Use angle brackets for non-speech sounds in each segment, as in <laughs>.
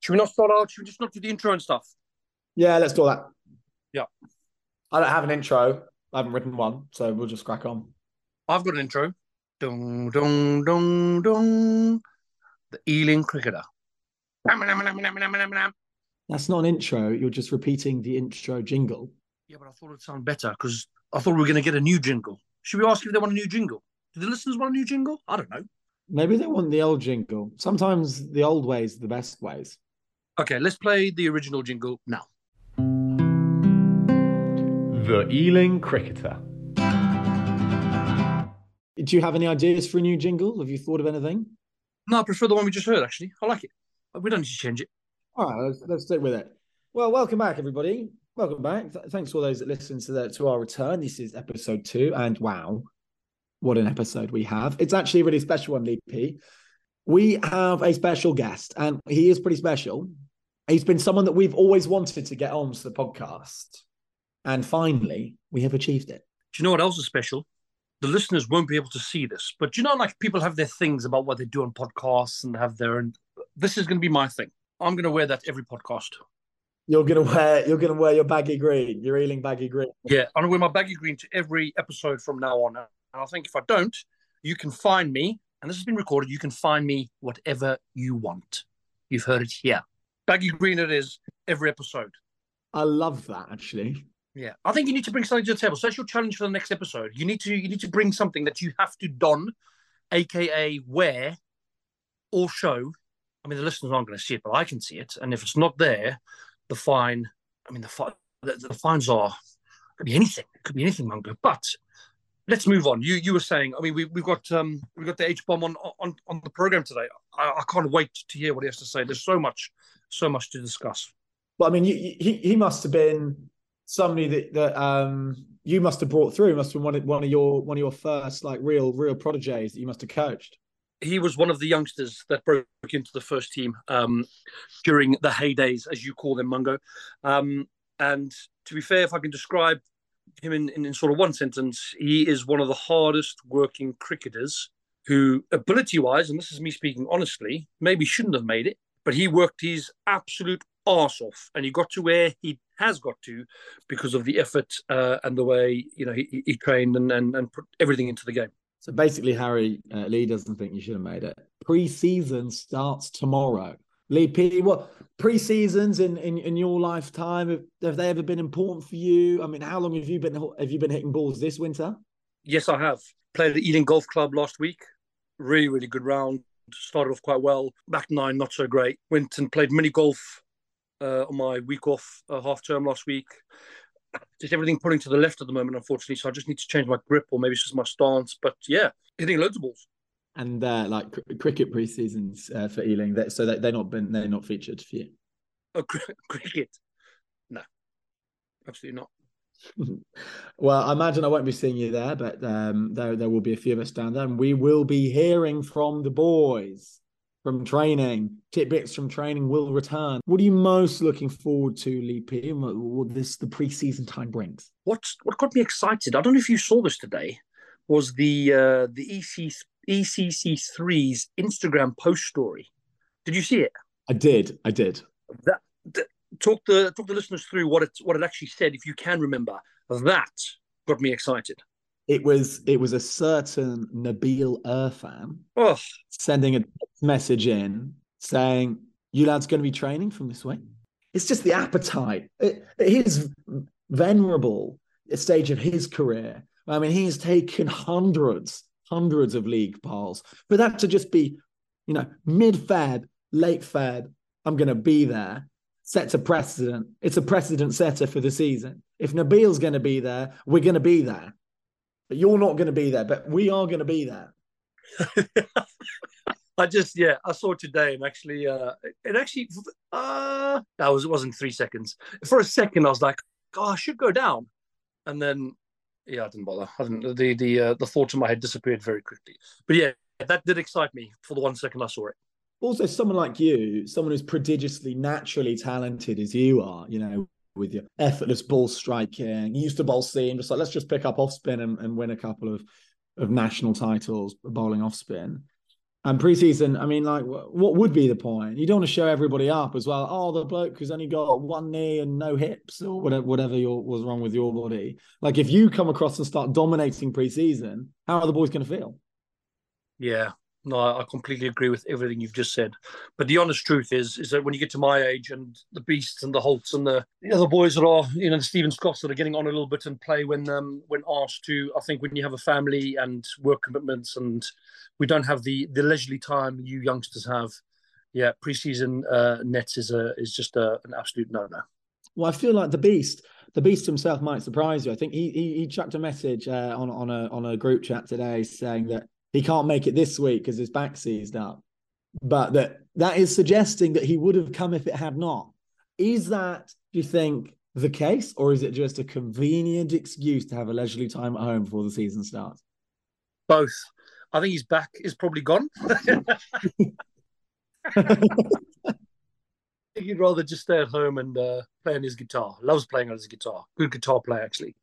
Should we not start out? Should we just not do the intro and stuff? Yeah, let's do that. Yeah. I don't have an intro. I haven't written one, so we'll just crack on. I've got an intro. Dong, dong, dong, dong. The Ealing cricketer. That's not an intro. You're just repeating the intro jingle. Yeah, but I thought it'd sound better because I thought we were going to get a new jingle. Should we ask if they want a new jingle? Do the listeners want a new jingle? I don't know. Maybe they want the old jingle. Sometimes the old ways are the best ways. Okay, let's play the original jingle now. The Ealing Cricketer. Do you have any ideas for a new jingle? Have you thought of anything? No, I prefer the one we just heard, actually. I like it. We don't need to change it. All right, let's, let's stick with it. Well, welcome back, everybody. Welcome back. Th- thanks to all those that listened to the, to our return. This is episode two, and wow, what an episode we have! It's actually a really special one, Leigh P. We have a special guest, and he is pretty special. He's been someone that we've always wanted to get on to the podcast, and finally, we have achieved it. Do you know what else is special? The listeners won't be able to see this, but you know, like people have their things about what they do on podcasts and have their. And this is going to be my thing. I'm going to wear that every podcast. You're gonna wear you're gonna wear your baggy green, your Ealing baggy green. Yeah, I'm going to wear my baggy green to every episode from now on. And I think if I don't, you can find me, and this has been recorded. You can find me whatever you want. You've heard it here. Baggy green it is every episode. I love that actually. Yeah, I think you need to bring something to the table. So that's your challenge for the next episode. You need to you need to bring something that you have to don, aka wear, or show. I mean, the listeners aren't going to see it, but I can see it. And if it's not there, the fine. I mean, the fi- the, the fines are could be anything. It could be anything, Mungo. But let's move on. You you were saying. I mean, we we've got um we've got the H bomb on on on the program today. I, I can't wait to hear what he has to say. There's so much so much to discuss. Well, I mean, you, he he must have been somebody that that um you must have brought through. Must have been one of one of your one of your first like real real proteges that you must have coached. he was one of the youngsters that broke into the first team um, during the heydays, as you call them, Mungo. Um, and to be fair, if I can describe him in, in, in sort of one sentence, he is one of the hardest working cricketers who, ability wise, and this is me speaking honestly, maybe shouldn't have made it, but he worked his absolute arse off and he got to where he has got to because of the effort uh, and the way you know he, he trained and, and, and put everything into the game. So basically, Harry uh, Leigh doesn't think you should have made it. Pre-season starts tomorrow. Leigh P, what pre-seasons in, in in your lifetime have, have they ever been important for you? I mean, how long have you been have you been hitting balls this winter? Yes, I have. Played at Ealing Golf Club last week. Really, really good round. Started off quite well. Back nine, not so great. Went and played mini golf uh, on my week off, uh, half term last week. Just everything pulling to the left at the moment, unfortunately. So I just need to change my grip, or maybe it's just my stance. But yeah, hitting loads of balls. And uh, like cr- cricket pre-seasons uh, for Ealing, that so that they're not been they're not featured for you. Oh, cr- <laughs> cricket? No, absolutely not. <laughs> well, I imagine I won't be seeing you there, but um, there there will be a few of us down there, and we will be hearing from the boys from training. Tidbits from training will return. What are you most looking forward to, Leigh P? What, what this the preseason time brings? What what got me excited? I don't know if you saw this today. Was the uh, the EC ECC three's Instagram post story? Did you see it? I did, I did. that, that talk the talk the listeners through what it what it actually said if you can remember that got me excited It was it was a certain Nabil Irfan oh sending a message in saying, "You lads going to be training from this week." It's just the appetite. At his venerable stage of his career, I mean, he's taken hundreds, hundreds of league balls. For that to just be, you know, mid-Feb, late Feb, I'm going to be there. Sets a precedent. It's a precedent setter for the season. If Nabil's going to be there, we're going to be there. But you're not going to be there, but we are going to be there. <laughs> i just yeah i saw today and actually uh it actually uh that was it wasn't three seconds for a second i was like oh i should go down and then yeah i didn't bother. I didn't the the uh, the thoughts in my head disappeared very quickly. But yeah that did excite me for the one second i saw it. Also someone like you, someone who's prodigiously naturally talented as you are, you know, with your effortless ball striking, used to bowl seam, just like let's just pick up off spin and, and win a couple of of national titles bowling off spin. And preseason, I mean, like, what would be the point? You don't want to show everybody up as well. Oh, the bloke who's only got one knee and no hips, or whatever, whatever your, was wrong with your body. Like, if you come across and start dominating preseason, how are the boys going to feel? Yeah, no, I completely agree with everything you've just said. But the honest truth is, is that when you get to my age and the Beasts and the Holts and the, the other boys that are, you know, the Stephen Scotts that are getting on a little bit and play when um when asked to, I think when you have a family and work commitments and we don't have the the leisurely time you youngsters have, yeah, preseason uh, nets is a is just a, an absolute no no. Well, I feel like the Beast, the Beast himself might surprise you. I think he he, he chucked a message uh, on on a on a group chat today saying that he can't make it this week because his back seized up. But that that is suggesting that he would have come if it had not. Is that, do you think, the case, or is it just a convenient excuse to have a leisurely time at home before the season starts? Both. I think his back is probably gone. <laughs> <laughs> I think he'd rather just stay at home and uh, play on his guitar. Loves playing on his guitar. Good guitar player, actually.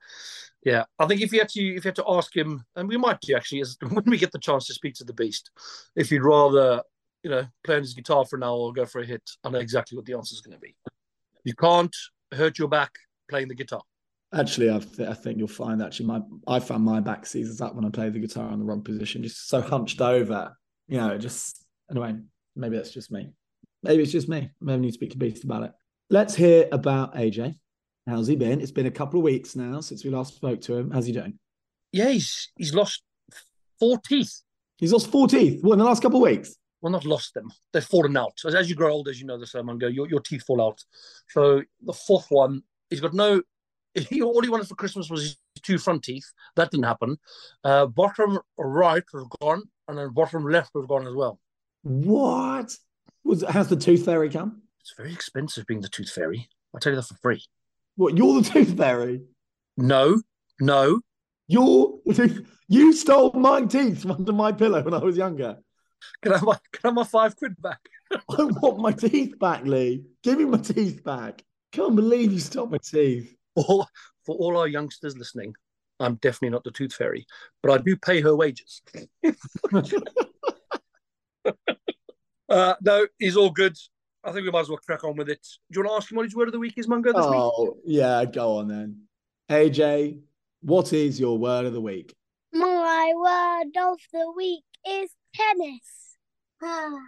Yeah, I think if you had to, if you had to ask him, and we might do actually, is <laughs> when we get the chance to speak to the Beast, if he'd rather, you know, play on his guitar for an hour or go for a hit, I know exactly what the answer is going to be. You can't hurt your back playing the guitar. Actually, I, th- I think you'll find actually my I found my back seizes up when I play the guitar in the wrong position, just so hunched over. You know, just anyway. Maybe that's just me. Maybe it's just me. Maybe I need to speak to Beast about it. Let's hear about AJ. How's he been? It's been a couple of weeks now since we last spoke to him. How's he doing? Yeah, he's he's lost four teeth. He's lost four teeth. What in the last couple of weeks? Well, not lost them. They've fallen out. As, as you grow old, as you know this, Mungo, your, your teeth fall out. So the fourth one, he's got no. <laughs> He, all he wanted for Christmas was his two front teeth. That didn't happen. Uh, bottom right was gone, and then bottom left was gone as well. What? Was how's the tooth fairy come? It's very expensive being the tooth fairy. I'll tell you that for free. What? You're the tooth fairy? No, no. You're you stole my teeth from under my pillow when I was younger. Can I have my, can I have my five quid back? <laughs> I want my teeth back, Leigh. Give me my teeth back. Can't believe you stole my teeth. Or for all our youngsters listening, I'm definitely not the tooth fairy, but I do pay her wages. <laughs> <laughs> uh, no, he's all good. I think we might as well crack on with it. Do you want to ask him what his word of the week is, Mungo, this oh, week? yeah, go on then. AJ, what is your word of the week? My word of the week is tennis. Ah.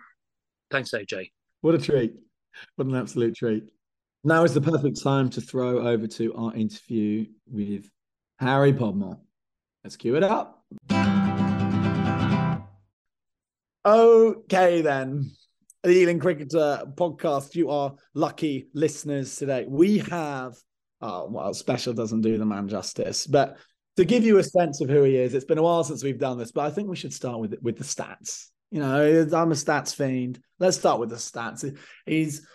Thanks, AJ. What a treat. What an absolute treat. Now is the perfect time to throw over to our interview with Harry Podmore. Let's cue it up. Okay, then. The Ealing Cricketer podcast. You are lucky listeners today. We have, oh, well, special doesn't do the man justice, but to give you a sense of who he is, it's been a while since we've done this, but I think we should start with with the stats. You know, I'm a stats fiend. Let's start with the stats. He's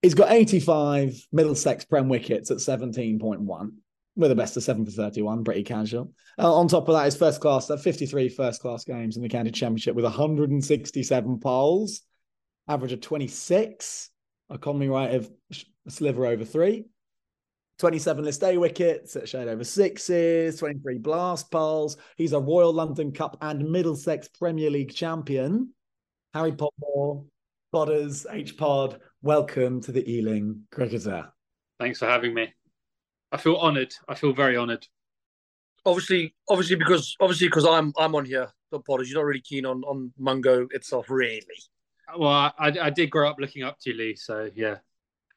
he's got 85 Middlesex Prem wickets at 17.1 with a best of seven for 31, pretty casual. Uh, on top of that, his first class, that 53 first class games in the county championship with 167 poles, average of 26, economy rate of a sliver over three. 27 list A wickets at shade over sixes, 23 blast poles. He's a Royal London Cup and Middlesex Premier League champion. Harry Podmore, Podders, H Pod, welcome to the Ealing Cricketer. Thanks for having me. I feel honoured. I feel very honoured. Obviously, obviously because obviously because I'm I'm on here, the Podders. You're not really keen on on Mungo itself, really. Well, I, I did grow up looking up to you, Leigh. So yeah.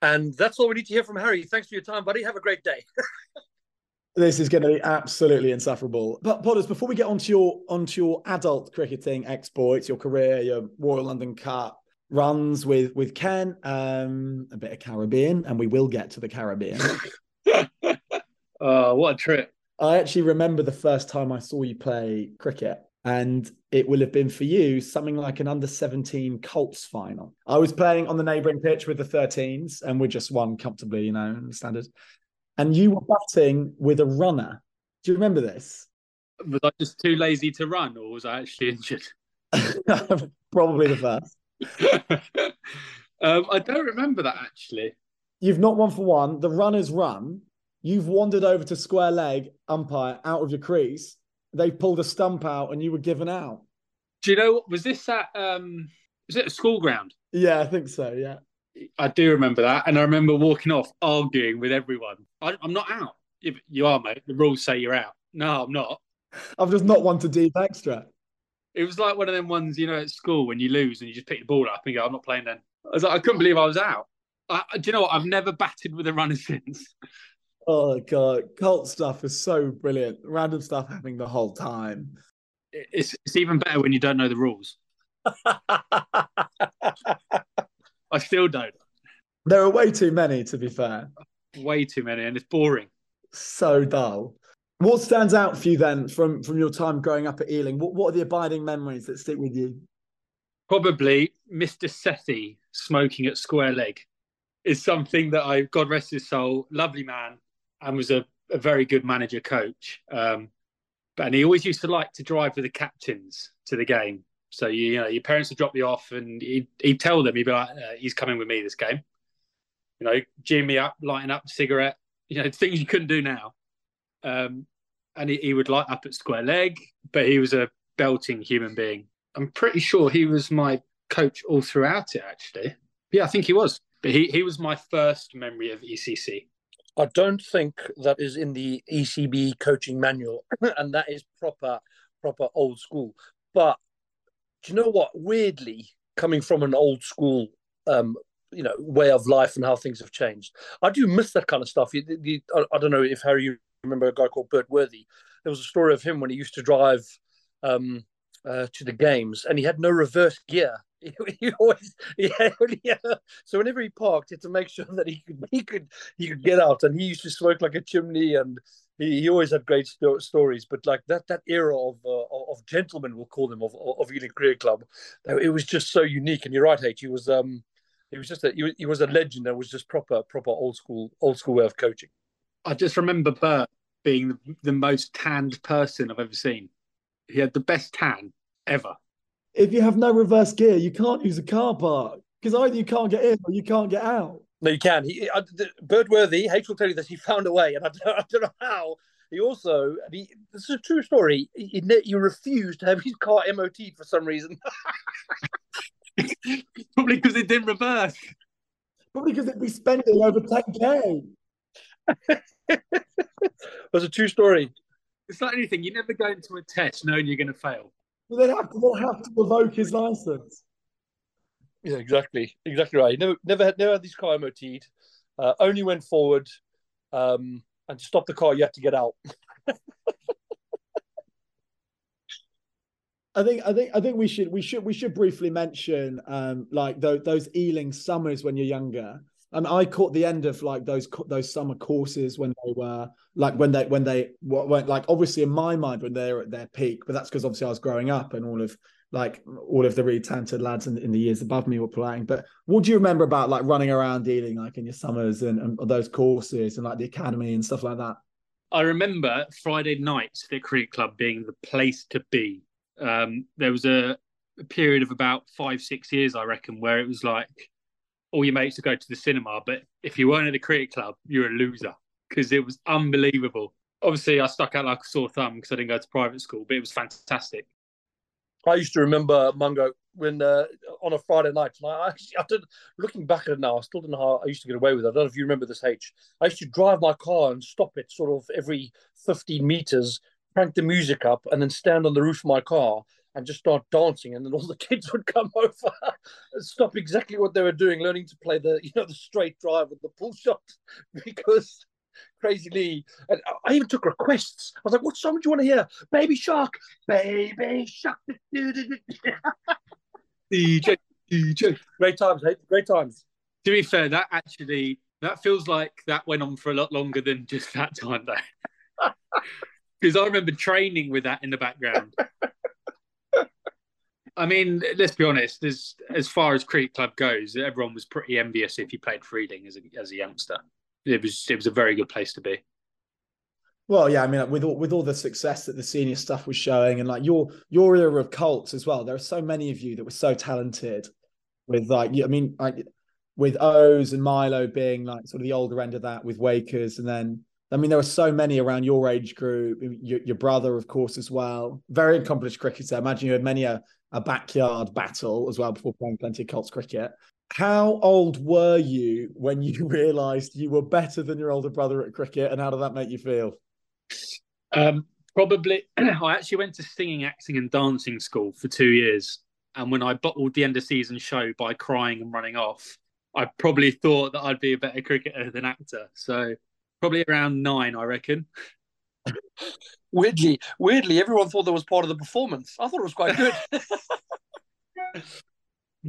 And that's all we need to hear from Harry. Thanks for your time, buddy. Have a great day. <laughs> this is going to be absolutely insufferable. But Podders, before we get onto your onto your adult cricketing exploits, your career, your Royal London Cup runs with with Kent, um, a bit of Caribbean, and we will get to the Caribbean. <laughs> oh, what a trip! I actually remember the first time I saw you play cricket and it will have been for you something like an under 17 Colts final. I was playing on the neighbouring pitch with the 13s and we just won comfortably, you know, standard. And you were batting with a runner. Do you remember this? Was I just too lazy to run or was I actually injured? <laughs> Probably the first. <laughs> um, I don't remember that actually. You've not won for one. The runner's run. You've wandered over to square leg, umpire, out of your crease they've pulled a stump out and you were given out. Do you know was this at um was it a school ground? Yeah, I think so. Yeah. I do remember that, and I remember walking off arguing with everyone. I, I'm not out. You, you are, mate. The rules say you're out. No, I'm not. I've just not wanted to deep extra. It was like one of them ones, you know, at school when you lose and you just pick the ball up and go, "I'm not playing." Then I was like, I couldn't believe I was out. I, do you know what? I've never batted with a runner <laughs> since. Oh god, Colts stuff is so brilliant. Random stuff happening the whole time. It's it's even better when you don't know the rules. <laughs> I still don't. There are way too many, to be fair. Way too many, and it's boring. So dull. What stands out for you then from from your time growing up at Ealing? What what are the abiding memories that stick with you? Probably Mr. Sethi smoking at Square Leg is something that I, God rest his soul, lovely man, and was a, a very good manager coach. Um, and he always used to like to drive with the captains to the game. So you, you know, your parents would drop you off, and he'd, he'd tell them, he'd be like, uh, "He's coming with me this game." You know, gin me up, lighting up, cigarette. <laughs> You know, things you couldn't do now. Um, and he, he would light up at square leg, but he was a belting human being. I'm pretty sure he was my coach all throughout it. Actually, yeah, I think he was. But he he was my first memory of ECC. I don't think that is in the ECB coaching manual, <laughs> and that is proper proper old school. But do you know what? Weirdly, coming from an old school, um, you know, way of life and how things have changed, I do miss that kind of stuff. You, you, I, I, don't know if Harry, you remember a guy called Bert Worthy. There was a story of him when he used to drive um, uh, to the games, and he had no reverse gear. <laughs> He, always, <laughs> yeah, <laughs> yeah. So whenever he parked, he had to make sure that he could, he could, he could get out. And he used to smoke like a chimney, and he, he always had great sto- stories. But like that that era of uh, of gentlemen, we'll call them, of of Ealing Cricket Club, it was just so unique. And you're right, H. He was um, he was just a he was a legend. That was just proper proper old school old school way of coaching. I just remember Bert being the, the most tanned person I've ever seen. He had the best tan ever. If you have no reverse gear, you can't use a car park because either you can't get in or you can't get out. No, you can. He, uh, Bert Worthy, H will tell you that he found a way, and I don't, <laughs> I don't know how. He also, he, this is a true story. He, he refused to have his car MOT'd for some reason. <laughs> Probably because it didn't reverse. Probably because it'd be spending over 10k. <laughs> That's a true story. It's like anything. You never go into a test knowing you're going to fail. Well, they have to, they have to revoke his license. Yeah, exactly, exactly right. Never, never had, never had this car MOT'd. Uh, only went forward, um, and to stop the car, you had to get out. <laughs> I think I think I think we should we should we should briefly mention um like those those Ealing summers when you're younger. And I caught the end of like those those summer courses when they were like when they when they went like obviously in my mind when they're at their peak, but that's because obviously I was growing up and all of like all of the really talented lads in, in the years above me were playing. But what do you remember about like running around Ealing like in your summers and, and those courses and like the academy and stuff like that? I remember Friday nights at the cricket club being the place to be. Um, there was a, a, period of about five, six years, I reckon, where it was like all your mates would go to the cinema, but if you weren't at the cricket club, you're a loser because it was unbelievable. Obviously, I stuck out like a sore thumb because I didn't go to private school, but it was fantastic. I used to remember Mungo when uh, on a Friday night, and I actually, I did looking back at it now, I still don't know how I used to get away with it. I don't know if you remember this, H. I used to drive my car and stop it sort of every 15 meters, crank the music up, and then stand on the roof of my car and just start dancing, and then all the <laughs> kids would come over and stop exactly what they were doing, learning to play the you know the straight drive with the pull shot <laughs> because Crazy Leigh. And I even took requests. I was like, what song do you want to hear? Baby Shark. Baby Shark. <laughs> DJ, DJ. Great times, hey? Great times. To be fair, that actually that feels like that went on for a lot longer than just that time though. Because I remember training with that in the background. I mean, let's be honest. As as far as cricket club goes, everyone was pretty envious if you played Freeling as a as a youngster it was it was a very good place to be. Well, yeah, I mean, with all with all the success that the senior stuff was showing, and like your your era of Colts as well, there are so many of you that were so talented. With like, I mean, like with O's and Milo being like sort of the older end of that, with Wakers, and then I mean, there were so many around your age group. Your, your brother, of course, as well. Very accomplished cricketer. I imagine you had many a a backyard battle as well before playing plenty of Colts cricket. How old were you when you <laughs> realised you were better than your older brother at cricket, and how did that make you feel? Um, probably, <clears throat> I actually went to singing, acting, and dancing school for two years. And when I bottled the end of season show by crying and running off, I probably thought that I'd be a better cricketer than actor. So probably around nine, I reckon. <laughs> Weirdly, weirdly, everyone thought that was part of the performance. I thought it was quite good. <laughs>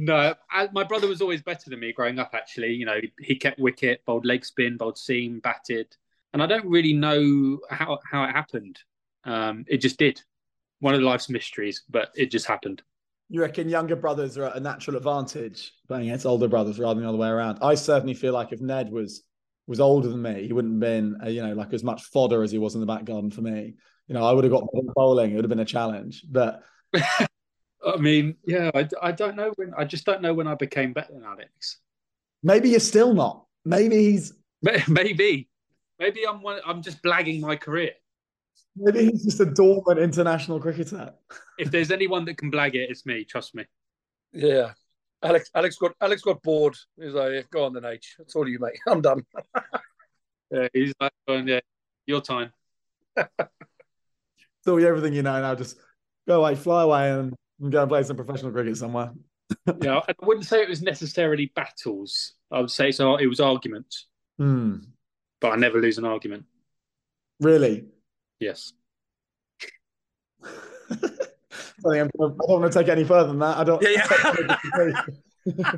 No, I, my brother was always better than me growing up. Actually, you know, he kept wicket, bowled leg spin, bowled seam, batted, and I don't really know how how it happened. Um, it just did. One of life's mysteries, but it just happened. You reckon younger brothers are at a natural advantage playing against older brothers rather than the other way around? I certainly feel like if Ned was was older than me, he wouldn't have been, uh, you know, like as much fodder as he was in the back garden for me. You know, I would have got bowling; it would have been a challenge. But <laughs> I mean, yeah, I, I don't know when. I just don't know when I became better than Alex. maybe you're still not. Maybe he's <laughs> Maybe, maybe I'm one, I'm just blagging my career. maybe he's just a dormant international cricketer. If there's anyone that can blag it, it's me. Trust me. yeah, Alex. Alex got Alex got bored. <laughs> <laughs> He's like, "Go on, then, H. That's all you, mate. I'm done." Yeah, he's like, going, yeah, your time. <laughs> So everything you know now, just go away, fly away, and, and go and play some professional cricket somewhere. Yeah, I wouldn't say it was necessarily battles. I would say so. It was arguments, Hmm. but I never lose an argument. Really? Yes. I think I'm gonna, I don't want to take any further than that. I don't. Yeah, yeah. <laughs>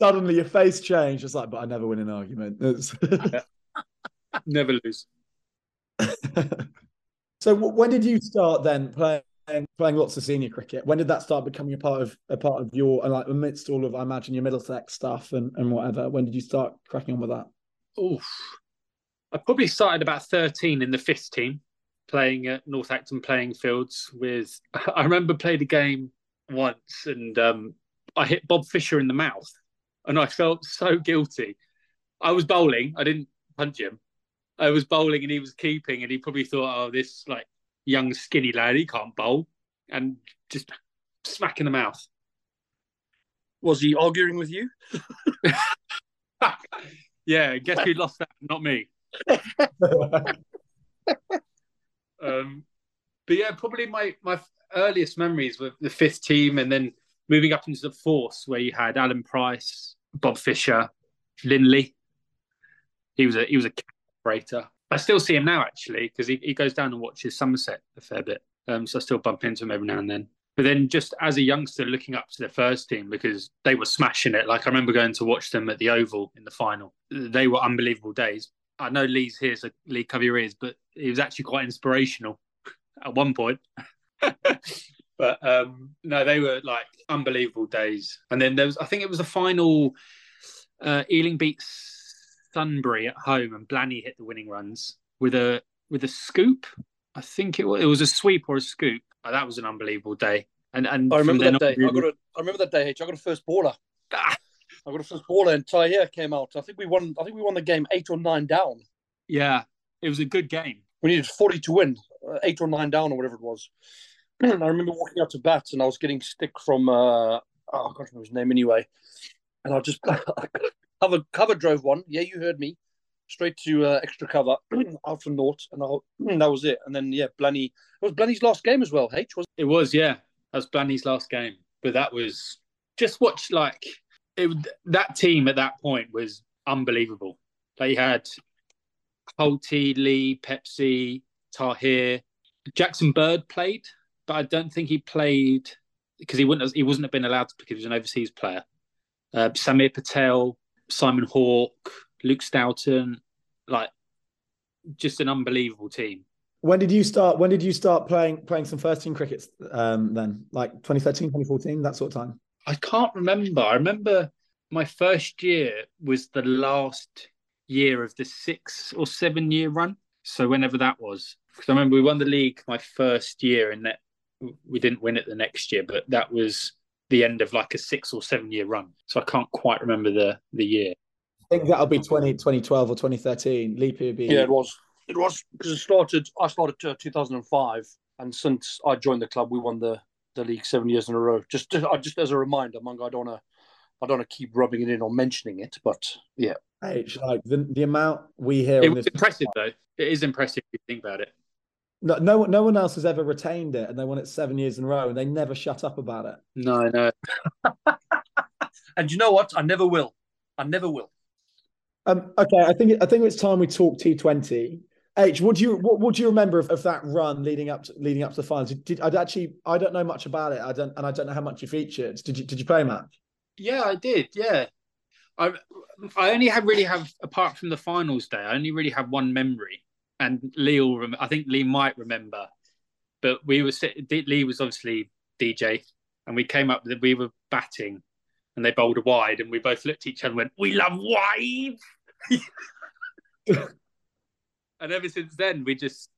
Suddenly, your face changed. It's like, but I never win an argument. <laughs> Never lose. <laughs> so, when did you start then playing playing lots of senior cricket? When did that start becoming a part of a part of your and like amidst all of I imagine your Middlesex stuff and and whatever? When did you start cracking on with that? Oof. I probably started about 13 in the fifth team, playing at Northampton playing fields with. <laughs> I remember played a game once and um, I hit Bob Fisher in the mouth and I felt <laughs> so guilty. I was bowling, I didn't punch him. I was bowling and he was keeping, and he probably thought, oh, this like young skinny lad, he can't bowl, and just smack in the mouth. Was he arguing with you? <laughs> yeah, guess who lost that? Not me. Um, but yeah, probably my my earliest memories were the fifth team, and then moving up into the fourth, where you had Alan Price, Bob Fisher, Linley. He was a he was a operator. I still see him now actually because he, he goes down and watches Somerset a fair bit. Um, so I still bump into him every now and then. But then just as a youngster looking up to the first team because they were smashing it. Like I remember going to watch them at the Oval in the final. They were unbelievable days. I know Leigh's here, so Leigh cover your ears, but he was actually quite inspirational at one point. <laughs> but um, no, they were like unbelievable days. And then there was, I think it was the final. Uh, Ealing beats Sunbury at home, and Blanny hit the winning runs with a with a scoop. I think it was it was a sweep or a scoop. Oh, that was an unbelievable day. And and I remember that day. on, I got a, I remember that day, H. I got a first baller. I got a first baller, and Tahir came out. I think we won. I think we won the game eight or nine down. yeah, it was a good game. We needed forty to win, uh, eight or nine down, or whatever it was. <clears throat> and I remember walking out to bat, and I was getting stick from. Uh, oh, I can't remember his name anyway. And I just <laughs> cover cover drove one. Yeah, you heard me. Straight to uh, extra cover <clears throat> out from North, and I, <clears throat> that was it. And then yeah, Blanny. It was Blanny's last game as well. H was It was, yeah. That was Blanny's last game. But that was just watch like it that team at that point was unbelievable. They had Holty, Leigh, Pepsi, Tahir, Jackson Bird played, but I don't think he played because he wouldn't have, he wouldn't have been allowed to because he was an overseas player. Uh, Samir Patel, Simon Hawke, Luke Stoughton, like just an unbelievable team. When did you start? When did you start playing playing some first team cricket? Um, then like 2013, 2014, that sort of time. I can't remember. I remember my first year was the last year of the six or seven year run. So whenever that was, because I remember we won the league my first year, and that we didn't win it the next year, but that was the end of like a six or seven year run. So I can't quite remember the the year. I think that'll be 20, 2012 or 2013. Leap year be Yeah, it was. It was because it started. I started uh, 2005, and since I joined the club, we won the the league seven years in a row. Just, <laughs> just, just as a reminder, Mungo, I don't want to, I don't want to keep rubbing it in or mentioning it, but yeah, H, like the, the amount we hear It on was this. impressive though. It is impressive if you think about it. No, no, no one else has ever retained it, and they won it seven years in a row, and they never shut up about it. No, no. <laughs> and you know what? I never will. I never will. Um, okay, I think I think it's time we talk T Twenty. H, what do you what, what do you remember of, of that run leading up to, leading up to the finals? Did, I'd actually I don't know much about it. I don't and I don't know how much you featured. Did you did you play much? Yeah, I did. Yeah, I I only have really have apart from the finals day. I only really have one memory, and Leigh will. Rem- I think Leigh might remember, but we were Leigh was obviously DJ, and we came up we were batting, and they bowled a wide, and we both looked at each other and went, "We love wide." <laughs> and ever since then, we just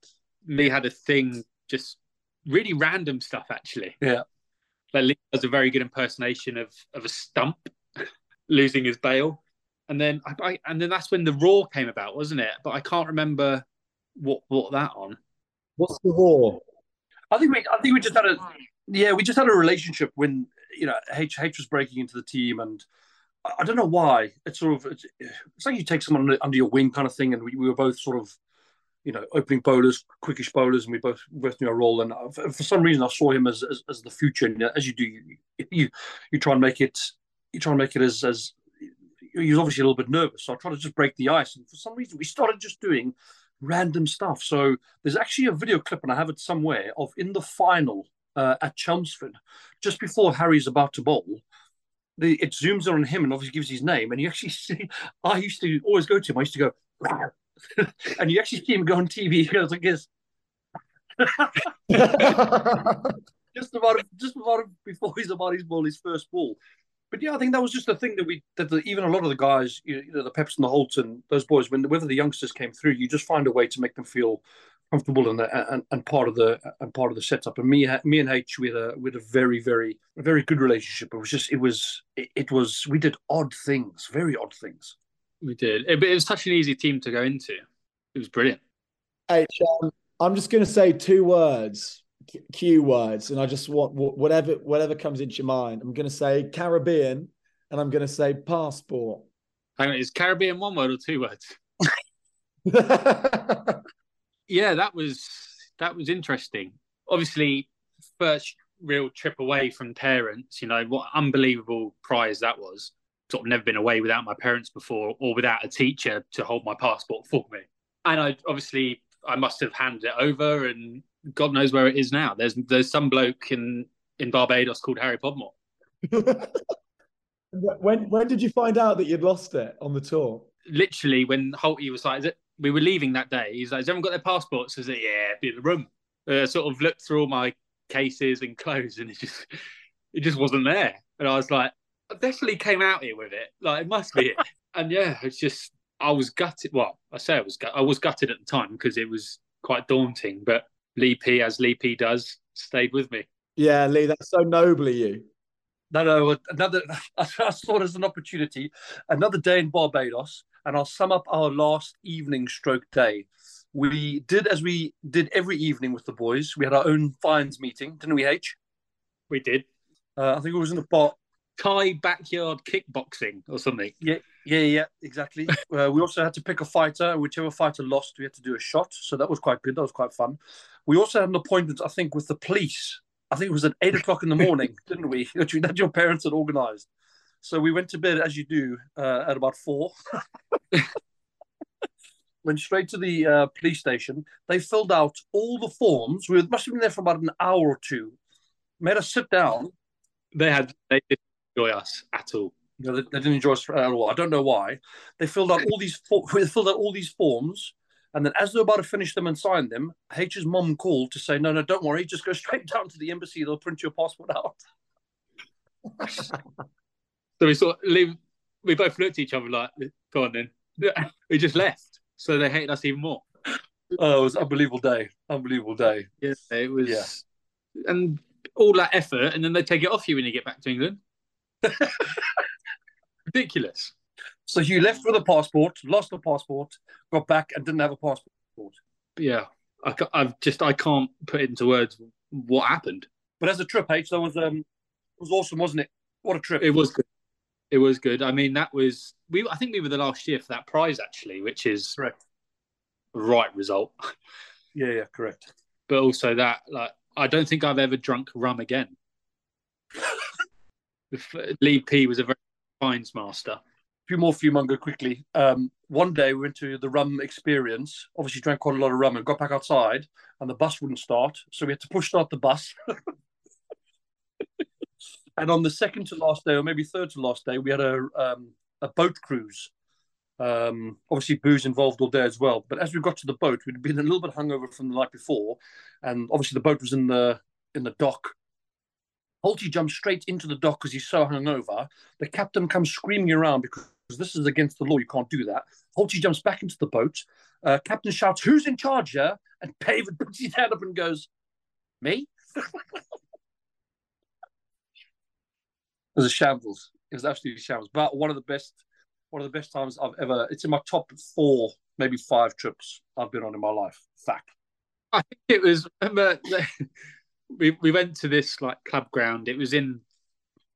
me had a thing, just really random stuff actually. Yeah. Like Leigh does a very good impersonation of of a stump <laughs> losing his bail, and then I, I, and then that's when the Raw came about, wasn't it? But I can't remember what what that on. What's the war? I think we, I think we just had a, yeah, we just had a relationship when you know H H was breaking into the team, and I, don't know why. It's sort of it's, it's like you take someone under, under your wing kind of thing, and we, we were both sort of, you know, opening bowlers, quickish bowlers, and we both both knew our role. And uh, for, some reason, I saw him as as, as the future, and as you do, you, you you try and make it, you try and make it as as he was obviously a little bit nervous, so I tried to just break the ice, and for some reason, we started just doing random stuff. So there's actually a video clip, and I have it somewhere, of in the final uh, at Chelmsford, just before Harry's about to bowl. The, it zooms in on him and obviously gives his name. And you actually <laughs> see, I used to always go to him. I used to go. <laughs> and you actually see him go on TV. He goes like this, <laughs> just about just about before he's about his ball, his first ball. But yeah, I think that was just the thing that we that the, even a lot of the guys, you know, the Peps and the Holts and those boys, when whether the youngsters came through, you just find a way to make them feel comfortable and and, and part of the and part of the setup. And me me and H with a with a very very very good relationship. It was just it was it, it was we did odd things, very odd things. We did. It, it was such an easy team to go into. It was brilliant. H, um, I'm just going to say two words, Q words, and I just want whatever whatever comes into your mind. I'm going to say Caribbean, and I'm going to say passport. Hang on, is Caribbean one word or two words? <laughs> yeah, that was that was interesting. Obviously, first real trip away from parents. You know what unbelievable prize that was. Sort of never been away without my parents before, or without a teacher to hold my passport for me. And I obviously I must have handed it over, and God knows where it is now. There's there's some bloke in in Barbados called Harry Podmore. <laughs> when when did you find out that you'd lost it on the tour? Literally, when Holty was like, "Is it?" We were leaving that day. He's like, "Has everyone got their passports?" I said, "Yeah, be in the room." Uh, sort of looked through all my cases and <laughs> clothes, and it just it just wasn't there. And I was like, definitely came out here with it. Like it must be it. <laughs> and yeah, it's just I was gutted. Well, I say I was I was gutted at the time because it was quite daunting. But Leigh P, as Leigh P does, stayed with me. Yeah, Leigh, that's so nobly you. No, no, another. <laughs> I saw it as an opportunity. Another day in Barbados, and I'll sum up our last evening stroke day. We did as we did every evening with the boys. We had our own fines meeting, didn't we, H? We did. Uh, I think it was in the bar. Thai backyard kickboxing or something. Yeah, yeah, yeah, exactly. <laughs> uh, we also had to pick a fighter. Whichever fighter lost, we had to do a shot. So that was quite good. That was quite fun. We also had an appointment, I think, with the police. I think it was at eight o'clock in the morning, <laughs> didn't we? <laughs> Which that your parents had organised. So we went to bed as you do uh, at about four. went straight to the uh, police station. They filled out all the forms. We must have been there for about an hour or two. Made us sit down. They had they didn't enjoy us at all. No, they, they didn't enjoy us at all. I don't know why. They filled out all these <laughs> they filled out all these forms, and then as they're about to finish them and sign them, H's mom called to say, "No, no, don't worry. Just go <laughs> straight down to the embassy. They'll print your passport out." <laughs> so we sort of we both looked at each other like, "Go on then." we just left, so they hated us even more. Oh, it was an unbelievable day. Unbelievable day. Yeah, it was. Yeah. And all that effort, and then they take it off you when you get back to England. Ridiculous. So you left with a passport, lost the passport, got back, and didn't have a passport. Yeah, I, I've just I can't put it into words what happened. But as a trip, H, that was um, it was awesome, wasn't it? What a trip! It was good. It was good. I mean, that was we. I think we were the last year for that prize actually, which is Correct. right result. <laughs> Yeah, yeah, correct. But also that, like, I don't think I've ever drunk rum again. <laughs> Leigh P was a very fines master. A few more Mungo, quickly. Um, one day we went to the rum experience. Obviously, drank quite a lot of rum and got back outside, and the bus wouldn't start, so we had to push start the bus. <laughs> and on the second to last day, or maybe third to last day, we had a um, a boat cruise. Um, obviously, booze involved all day as well. But as we got to the boat, we'd been a little bit hungover from the night before, and obviously the boat was in the in the dock. Holty jumps straight into the dock because he's so hungover. The captain comes screaming around because this is against the law. You can't do that. Holty jumps back into the boat. Uh, captain shouts, "Who's in charge here?" And <laughs> David puts his hand up and goes, "Me." it was a shambles. It was absolutely shambles. But one of the best, one of the best times I've ever. It's in my top four, maybe five trips I've been on in my life. Fact. I think it was. <laughs> we we went to this like club ground. It was in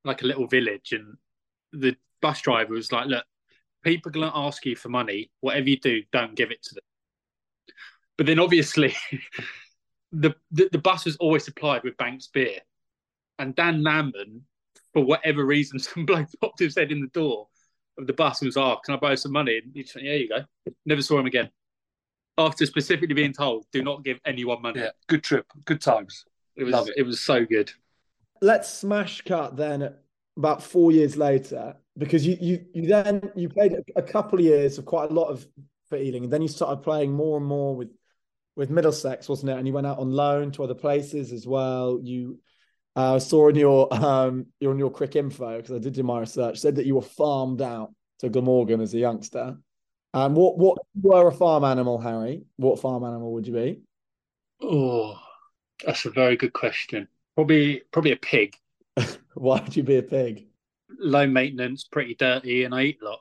like a little village, and the bus driver was like, "Look, people are going to ask you for money. Whatever you do, don't give it to them." But then obviously, <laughs> the, the the bus was always supplied with Banks beer, and Dan Manman, for whatever reason, <laughs> some bloke popped his head in the door of the bus and was, "Oh, can I borrow some money?" And he "Yeah, you go." Never saw him again. After specifically being told, "Do not give anyone money." Yeah, good trip, good times. It was it. it was so good. Let's smash cut then about four years later because you you you then you played a, a couple of years of quite a lot of for Ealing and then you started playing more and more with with Middlesex, wasn't it? And you went out on loan to other places as well. You uh, saw in your um you're on your quick info because I did do my research said that you were farmed out to Glamorgan as a youngster. Um, what what were a farm animal, Harry? What farm animal would you be? Oh, that's a very good question. Probably probably a pig. <laughs> Why would you be a pig? Low maintenance, pretty dirty, and I eat a lot.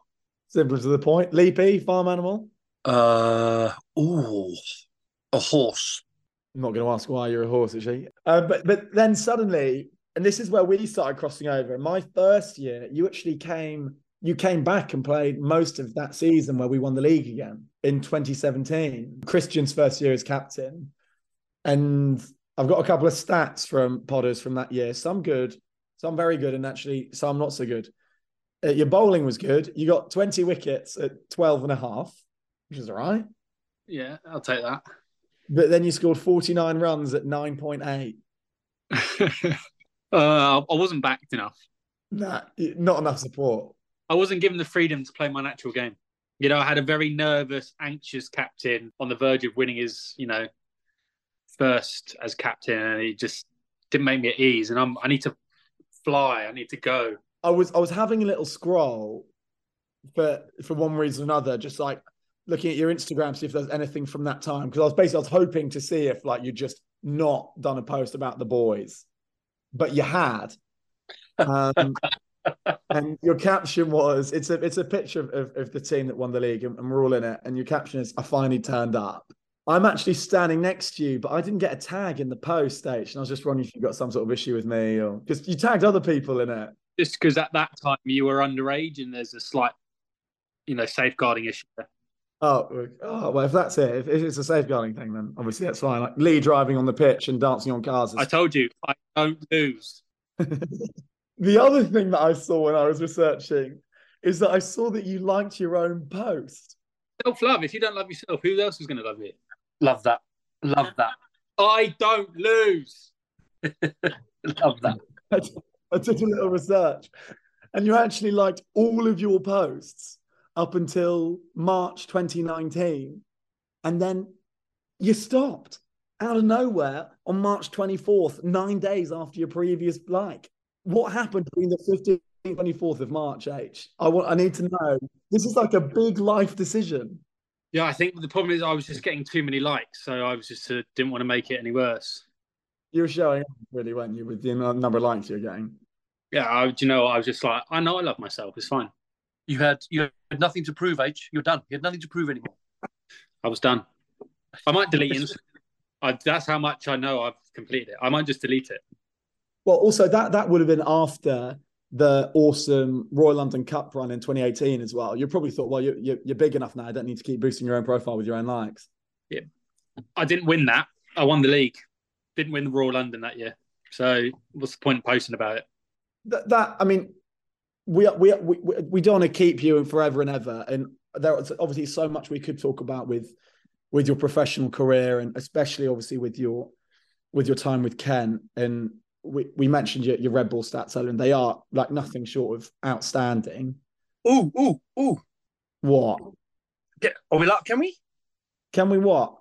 Simple to the point. Leigh P, farm animal. Uh, ooh, a horse. I'm not going to ask why you're a horse, actually. Uh, but but then suddenly, and this is where we started crossing over. My first year, you actually came. You came back and played most of that season where we won the league again in 2017. Christian's first year as captain, and I've got a couple of stats from Podders from that year. Some good, some very good, and actually some not so good. Uh, your bowling was good. You got 20 wickets at 12 and a half, which is all right. Yeah, I'll take that. But then you scored 49 runs at 9.8. <laughs> uh, I wasn't backed enough. Nah, not enough support. I wasn't given the freedom to play my natural game. You know, I had a very nervous, anxious captain on the verge of winning his, you know, first as captain, and he just didn't make me at ease. And I'm, I need to fly. I need to go. I was I was having a little scroll for for one reason or another, just like looking at your Instagram, see if there's anything from that time. Because I was basically I was hoping to see if like you just not done a post about the boys, but you had. Um, <laughs> and your caption was it's a it's a picture of, of, of the team that won the league and, and we're all in it. And your caption is I finally turned up. I'm actually standing next to you, but I didn't get a tag in the post stage. And I was just wondering if you got some sort of issue with me or because you tagged other people in it. Just because at that time you were underage and there's a slight, you know, safeguarding issue. there. Oh, oh, well, if that's it, if, if it's a safeguarding thing, then obviously that's fine. Like Leigh driving on the pitch and dancing on cars. I told you, I don't lose. <laughs> the other thing that I saw when I was researching is that I saw that you liked your own post. Self love. If you don't love yourself, who else is going to love you? Love that. Love that. I don't lose. <laughs> Love that. I did- a little research, and you actually liked all of your posts up until March 2019, and then you stopped out of nowhere on March 24th, nine days after your previous like. What happened between the 15th and 24th of March, H? I want. I need to know. This is like a big life decision. Yeah, I think the problem is I was just getting too many likes, so I was just uh, didn't want to make it any worse. You were showing up, really, weren't you, with the number of likes you're getting? Yeah, I, do you know, I was just like, I know I love myself. It's fine. You had you had nothing to prove, H. You're done. You had nothing to prove anymore. I was done. I might delete Instagram. I, that's how much I know I've completed it. I might just delete it. Well, also that that would have been after the awesome Royal London Cup run in 2018 as well. You probably thought, well, you're, you're, you're big enough now. I don't need to keep boosting your own profile with your own likes. Yeah. I didn't win that. I won the league. Didn't win the Royal London that year. So what's the point of posting about it? That, that I mean, we we we we don't want to keep you in forever and ever, and there's obviously so much we could talk about with with your professional career, and especially obviously with your with your time with Kent. And we, we mentioned your, your Red Bull stats earlier, and they are like nothing short of outstanding. Ooh, ooh, ooh. What Get, are we like? Can we? can we? What?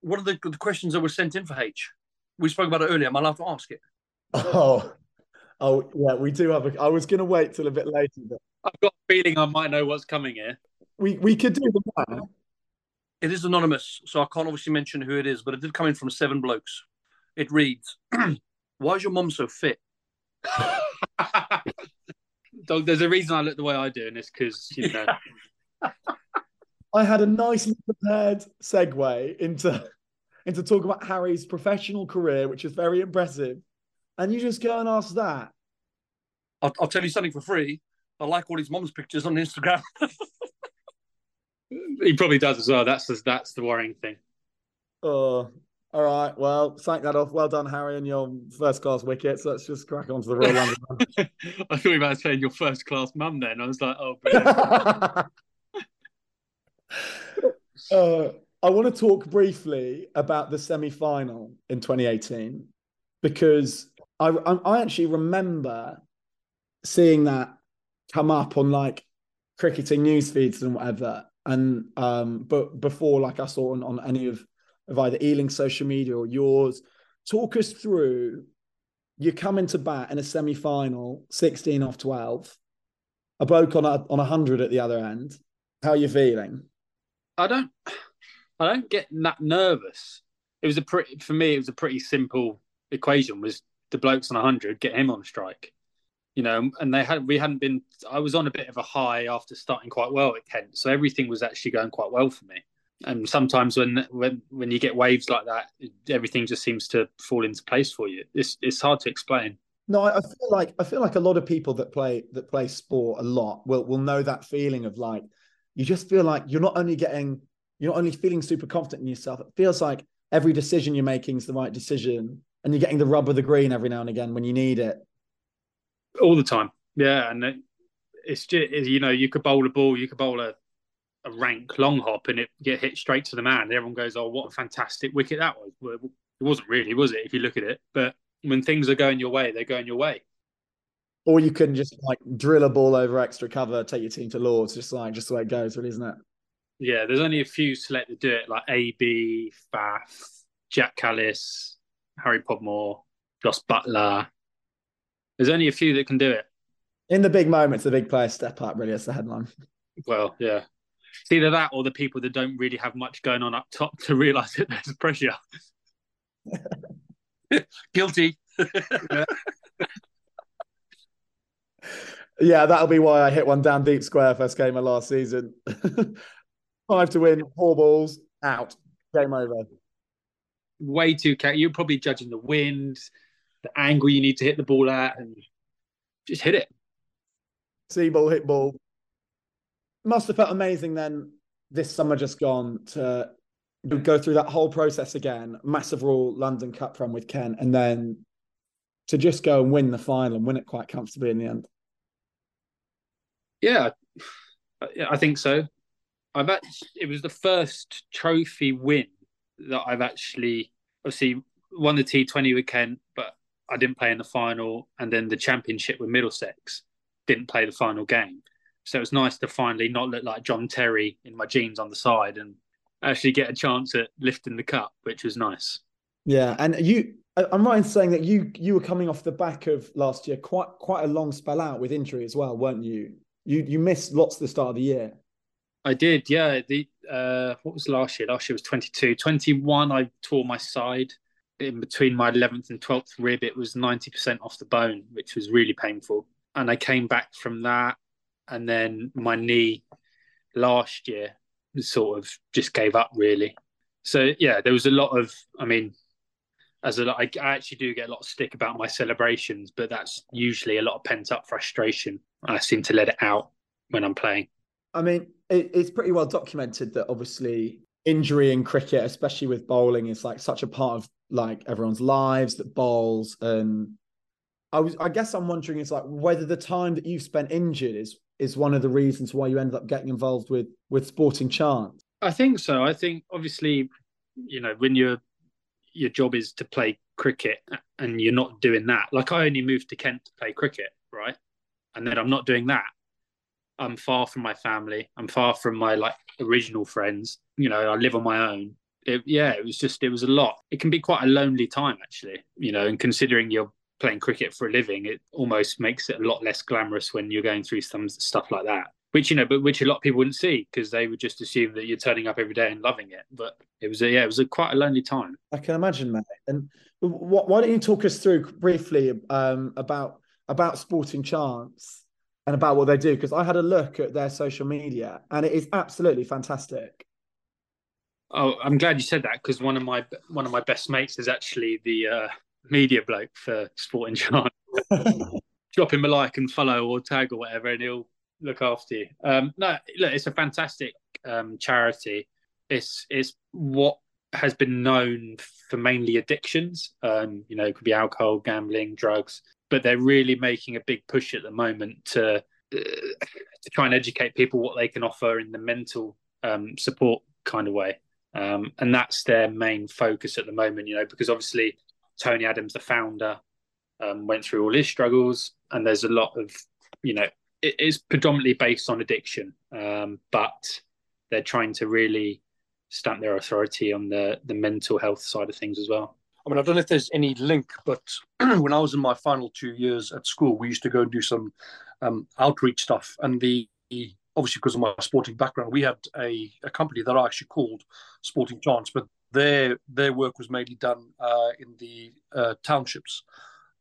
What are the, the questions that were sent in for H? We spoke about it earlier. Am I allowed to ask it? Oh, oh yeah, we do have. A, I was going to wait till a bit later, but I've got a feeling I might know what's coming here. we we could do them now. It is anonymous, so I can't obviously mention who it is, but it did come in from seven blokes. It reads, <clears throat> "Why is your mum so fit?" <laughs> Dog, there's a reason I look the way I do, and it's because you know. <laughs> I had a nicely prepared segue into into talk about Harry's professional career, which is very impressive, and you just go and ask that. I'll, I'll tell you something for free. I like all his mom's pictures on Instagram. <laughs> he probably does as well. That's the, that's the worrying thing. Oh, all right. Well, thank that off. Well done, Harry, and your first class wickets. Let's just crack on to the Royal London. <laughs> I thought you were about to say your first class mum. Then I was like, oh, <laughs> uh, I want to talk briefly about the semi final in 2018 because I, I, I actually remember seeing that come up on like cricketing news feeds and whatever. And um, but before, like I saw on, on any of, of either Ealing's social media or yours, talk us through you come into bat in a semi final, 16 off 12, a bloke on a, on 100 at the other end. How are you feeling? I don't, I don't get that nervous. It was a pretty for me. It was a pretty simple equation. Was the blokes on hundred get him on strike? You know, and they had we hadn't been. I was on a bit of a high after starting quite well at Kent, so everything was actually going quite well for me. And sometimes when when when you get waves like that, everything just seems to fall into place for you. It's it's hard to explain. No, I feel like I feel like a lot of people that play that play sport a lot will will know that feeling of like you just feel like you're not only getting you're not only feeling super confident in yourself. It feels like every decision you're making is the right decision, and you're getting the rub of the green every now and again when you need it. all the time. Yeah, and it, it's just you know you could bowl a ball, you could bowl a, a rank long hop, and it get hit straight to the man. And everyone goes, "Oh, what a fantastic wicket that was!" Well, it wasn't really, was it? If you look at it, but when things are going your way, they're going your way. Or you can just like drill a ball over extra cover, take your team to Lords, just like just the way it goes, really, isn't it? Yeah, there's only a few select that do it, like AB, Faf, Jacques Kallis, Harry Podmore, Jos Buttler. There's only a few that can do it. In the big moments, the big players step up. Really, that's the headline. Well, yeah. It's either that or the people that don't really have much going on up top to realise that there's pressure. <laughs> Guilty. <laughs> Yeah, that'll be why I hit one down deep square first game of last season. <laughs> Five to win, four balls out, game over. Way too ca- You're probably judging the wind, the angle you need to hit the ball at, and just hit it. See ball, hit ball. Must have felt amazing then. This summer just gone to go through that whole process again. Massive Royal London Cup run with Kent, and then to just go and win the final and win it quite comfortably in the end. Yeah, I- I think so. I've actually, it was the first trophy win that I've actually obviously won the T20 with Kent, but I didn't play in the final, and then the championship with Middlesex didn't play the final game. So it was nice to finally not look like John Terry in my jeans on the side and actually get a chance at lifting the cup, which was nice. Yeah, and you, I'm right in saying that you you were coming off the back of last year, quite quite a long spell out with injury as well, weren't you? You you missed lots the start of the year. I did, yeah. The uh, what was last year? Last year was 22. 21, I tore my side in between my 11th and 12th rib. It was 90% off the bone, which was really painful. And I came back from that, and then my knee last year sort of just gave up really. So yeah, there was a lot of. I mean, as a I, I actually do get a lot of stick about my celebrations, but that's usually a lot of pent up frustration. I seem to let it out when I'm playing. I mean, it, it's pretty well documented that obviously injury in cricket, especially with bowling, is like such a part of like everyone's lives that bowls. And I was, I guess, I'm wondering is like whether the time that you've spent injured is is one of the reasons why you ended up getting involved with with sporting chance. I think so. I think obviously, you know, when your your job is to play cricket and you're not doing that. Like I only moved to Kent to play cricket, right? And then I'm not doing that. I'm far from my family. I'm far from my like original friends. You know, I live on my own. It, yeah, it was just it was a lot. It can be quite a lonely time actually. You know, and considering you're playing cricket for a living, it almost makes it a lot less glamorous when you're going through some stuff like that. Which you know, but which a lot of people wouldn't see because they would just assume that you're turning up every day and loving it. But it was a yeah, it was a quite a lonely time. I can imagine, mate. And why don't you talk us through briefly um, about about Sporting Chance and about what they do because I had a look at their social media and it is absolutely fantastic. Oh, I'm glad you said that because one of my one of my best mates is actually the uh, media bloke for Sporting <laughs> Chance. <laughs> Drop him a like and follow or tag or whatever, and he'll look after you. Um, no, look, it's a fantastic um, charity. It's it's what has been known for mainly addictions. Um, you know, it could be alcohol, gambling, drugs but they're really making a big push at the moment to uh, to try and educate people what they can offer in the mental um, support kind of way. Um, and that's their main focus at the moment, you know, because obviously Tony Adams, the founder, um, went through all his struggles, and there's a lot of, you know, it is predominantly based on addiction, um, but they're trying to really stamp their authority on the the mental health side of things as well. I mean, I don't know if there's any link, but <clears throat> when I was in my final two years at school, we used to go and do some um, outreach stuff. And the obviously because of my sporting background, we had a, a company that I actually called Sporting Chance, but their their work was mainly done uh, in the uh, townships,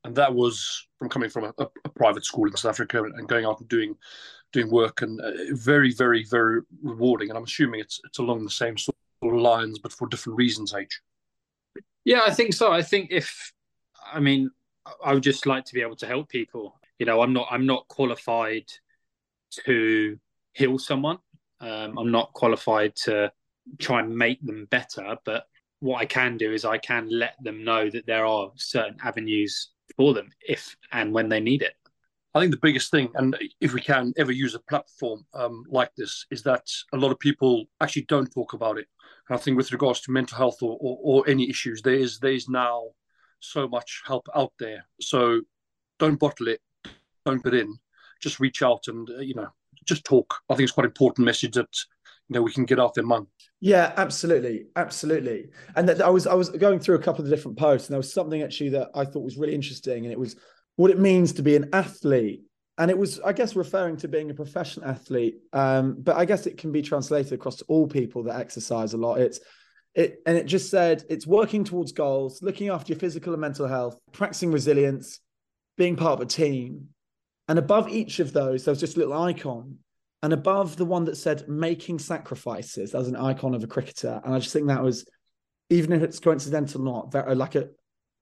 and that was from coming from a, a, private school in South Africa and going out and doing doing work and uh, very very very rewarding. And I'm assuming it's it's along the same sort of lines, but for different reasons. H. Yeah, I think so. I think if, I mean, I would just like to be able to help people. You know, I'm not, I'm not qualified to heal someone. Um, I'm not qualified to try and make them better, but what I can do is I can let them know that there are certain avenues for them if and when they need it. I think the biggest thing, and if we can ever use a platform um, like this, is that a lot of people actually don't talk about it. And I think with regards to mental health or, or, or any issues, there is there is now so much help out there. So don't bottle it, don't put in, just reach out and uh, you know just talk. I think it's quite an important message that you know we can get out there, man. Yeah, absolutely, absolutely. And that I was I was going through a couple of different posts, and there was something actually that I thought was really interesting, and it was what it means to be an athlete. And it was, I guess, referring to being a professional athlete. Um, but I guess it can be translated across to all people that exercise a lot. It's it and it just said it's working towards goals, looking after your physical and mental health, practicing resilience, being part of a team. And above each of those, there was just a little icon. And above the one that said making sacrifices, as an icon of a cricketer. And I just think that was, even if it's coincidental or not, very, like a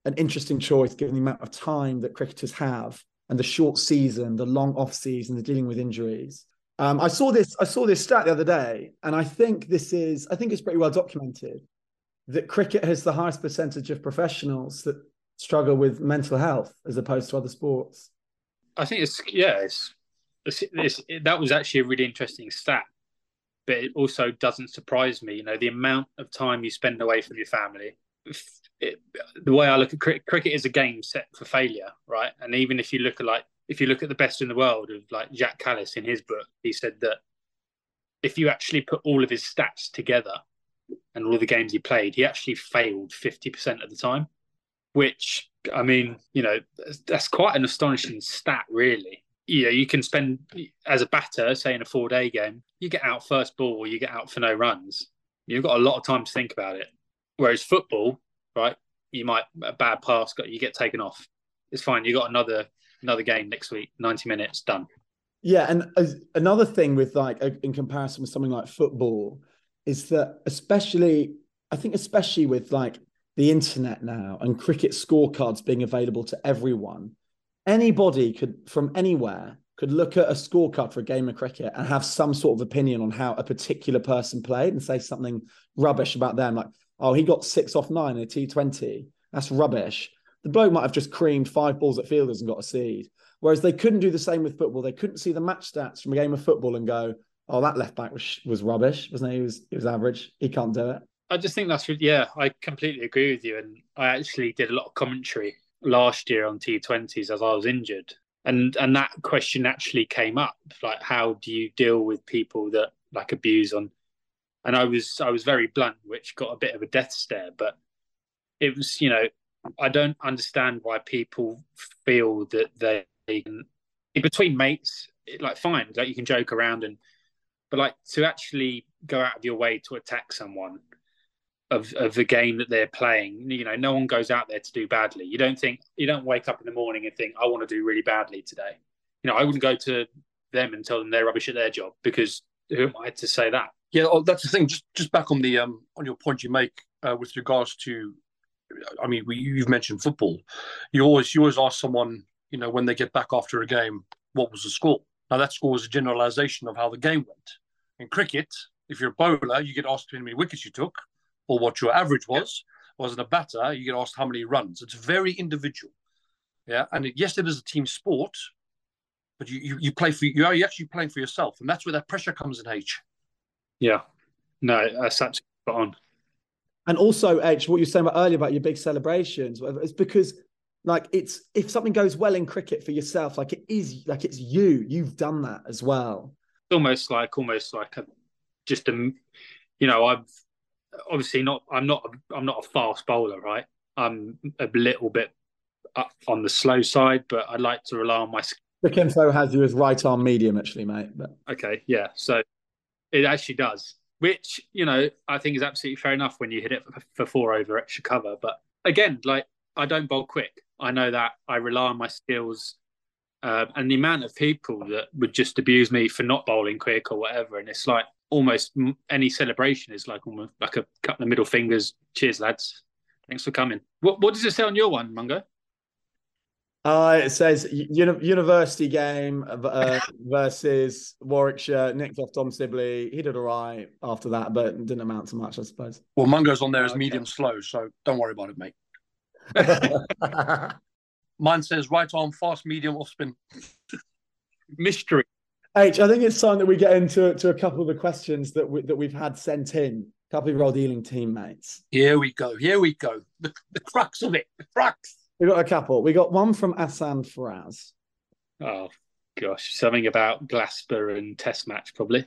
an interesting choice given the amount of time that cricketers have and the short season, the long off season, the dealing with injuries. Um, I saw this. I saw this stat the other day, and I think this is. I think it's pretty well documented that cricket has the highest percentage of professionals that struggle with mental health as opposed to other sports. I think it's yeah. It's, that was actually a really interesting stat, but it also doesn't surprise me. You know, the amount of time you spend away from your family, it, the way I look at cricket, cricket is a game set for failure, right? And even if you look at like if you look at the best in the world of like Jacques Kallis in his book, he said that if you actually put all of his stats together and all the games he played, he actually failed fifty percent of the time. Which I mean, you know, that's quite an astonishing stat, really. You know, you can spend as a batter, say in a four-day game, you get out first ball, you get out for no runs. You've got a lot of time to think about it. Whereas football, right? You might a bad pass, got you get taken off. It's fine. You got another another game next week, ninety minutes done. Yeah, and as, another thing with like in comparison with something like football is that especially I think especially with like the internet now and cricket scorecards being available to everyone, anybody could from anywhere could look at a scorecard for a game of cricket and have some sort of opinion on how a particular person played and say something rubbish about them, like, oh, he got six off nine in a T20. That's rubbish. The bloke might have just creamed five balls at fielders and got a seed. Whereas they couldn't do the same with football. They couldn't see the match stats from a game of football and go, oh, that left back was, was rubbish, wasn't he? He was, he was average. He can't do it. I just think that's yeah, I completely agree with you. And I actually did a lot of commentary last year on T20s as I was injured, and and that question actually came up, like how do you deal with people that like abuse on? And I was I was very blunt, which got a bit of a death stare, but it was you know I don't understand why people feel that they can between mates like fine like you can joke around and but like to actually go out of your way to attack someone of of the game that they're playing. You know, no one goes out there to do badly. You don't think you don't wake up in the morning and think I want to do really badly today. You know, I wouldn't go to them and tell them they're rubbish at their job because who am I to say that? Yeah, oh, that's the thing. Just just back on the um on your point you make uh, with regards to, I mean, we, you've mentioned football. You always you always ask someone, you know, when they get back after a game, what was the score? Now that score is a generalisation of how the game went. In cricket, if you're a bowler, you get asked how many wickets you took or what your average was. Was it a batter? You get asked how many runs. It's very individual. Yeah, and it, yes, it is a team sport, but you, you, you play for you are you actually playing for yourself, and that's where that pressure comes in. H. Yeah, no, that's absolutely spot on. And also, H, what you were saying about earlier about your big celebrations, whatever, it's because like it's if something goes well in cricket for yourself, like it is like it's you. You've done that as well. It's almost like almost like a just a you know I've obviously not. I'm not. I'm not a fast bowler, right? I'm a little bit up on the slow side, but I like to rely on my. The info has you as right arm medium, actually, mate. But okay, yeah. So it actually does, which you know I think is absolutely fair enough when you hit it for four over extra cover. But again, like I don't bowl quick. I know that I rely on my skills. Uh, and the amount of people that would just abuse me for not bowling quick or whatever, and it's like almost any celebration is like almost like a couple of middle fingers. Cheers, lads. Thanks for coming. What what does it say on your one, Mungo? Uh, it says uni- university game uh, <laughs> versus Warwickshire. Nicked off Dom Sibley. He did all right after that, but didn't amount to much, I suppose. Well, Mungo's on there as okay. medium slow, so don't worry about it, mate. <laughs> Mine says right arm fast, medium off spin. Mystery. H, I think it's time that we get into to a couple of the questions that we, that we've had sent in. A couple of your old Ealing teammates. Here we go. Here we go. The, the crux of it. The crux. We got a couple. We got one from Asan Faraz. Oh gosh, something about Glasper and Test match probably.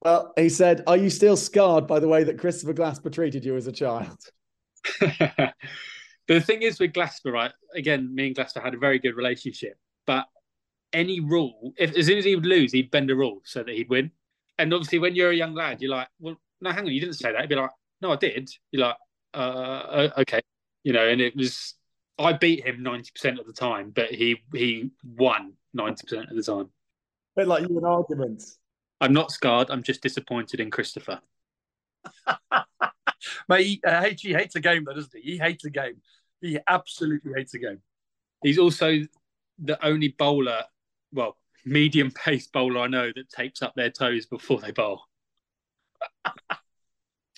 Well, he said, "Are you still scarred by the way that Christopher Glasper treated you as a child?" <laughs> the thing is with Glasper, right? Again, me and Glasper had a very good relationship, but any rule, if as soon as he would lose, he'd bend a rule so that he'd win. And obviously, when you're a young lad, you're like, well, no, hang on, you didn't say that. He'd be like, no, I did. You're like, uh, okay, you know. And it was, I beat him ninety percent of the time, but he he won ninety percent of the time. But like you in arguments. I'm not scarred. I'm just disappointed in Christopher. <laughs> Mate, he, uh, he hates a game, though, doesn't he? He hates a game. He absolutely hates a game. He's also the only bowler well, medium pace bowler I know that tapes up their toes before they bowl. <laughs>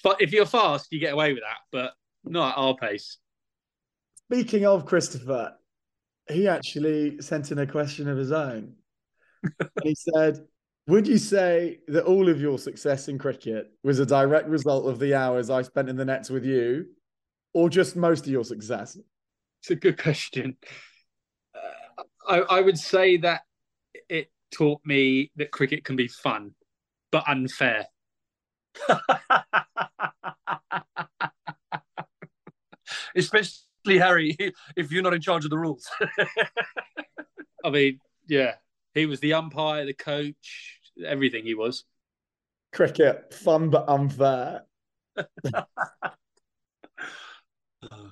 but if you're fast, you get away with that, but not at our pace. Speaking of Christopher, he actually sent in a question of his own. <laughs> he said, Would you say that all of your success in cricket was a direct result of the hours I spent in the nets with you, or just most of your success? It's a good question. Uh, I, I would say that it taught me that cricket can be fun, but unfair. <laughs> Especially Harry, <laughs> if you're not in charge of the rules. <laughs> I mean, yeah, he was the umpire, the coach, everything he was. Cricket, fun but unfair. oh,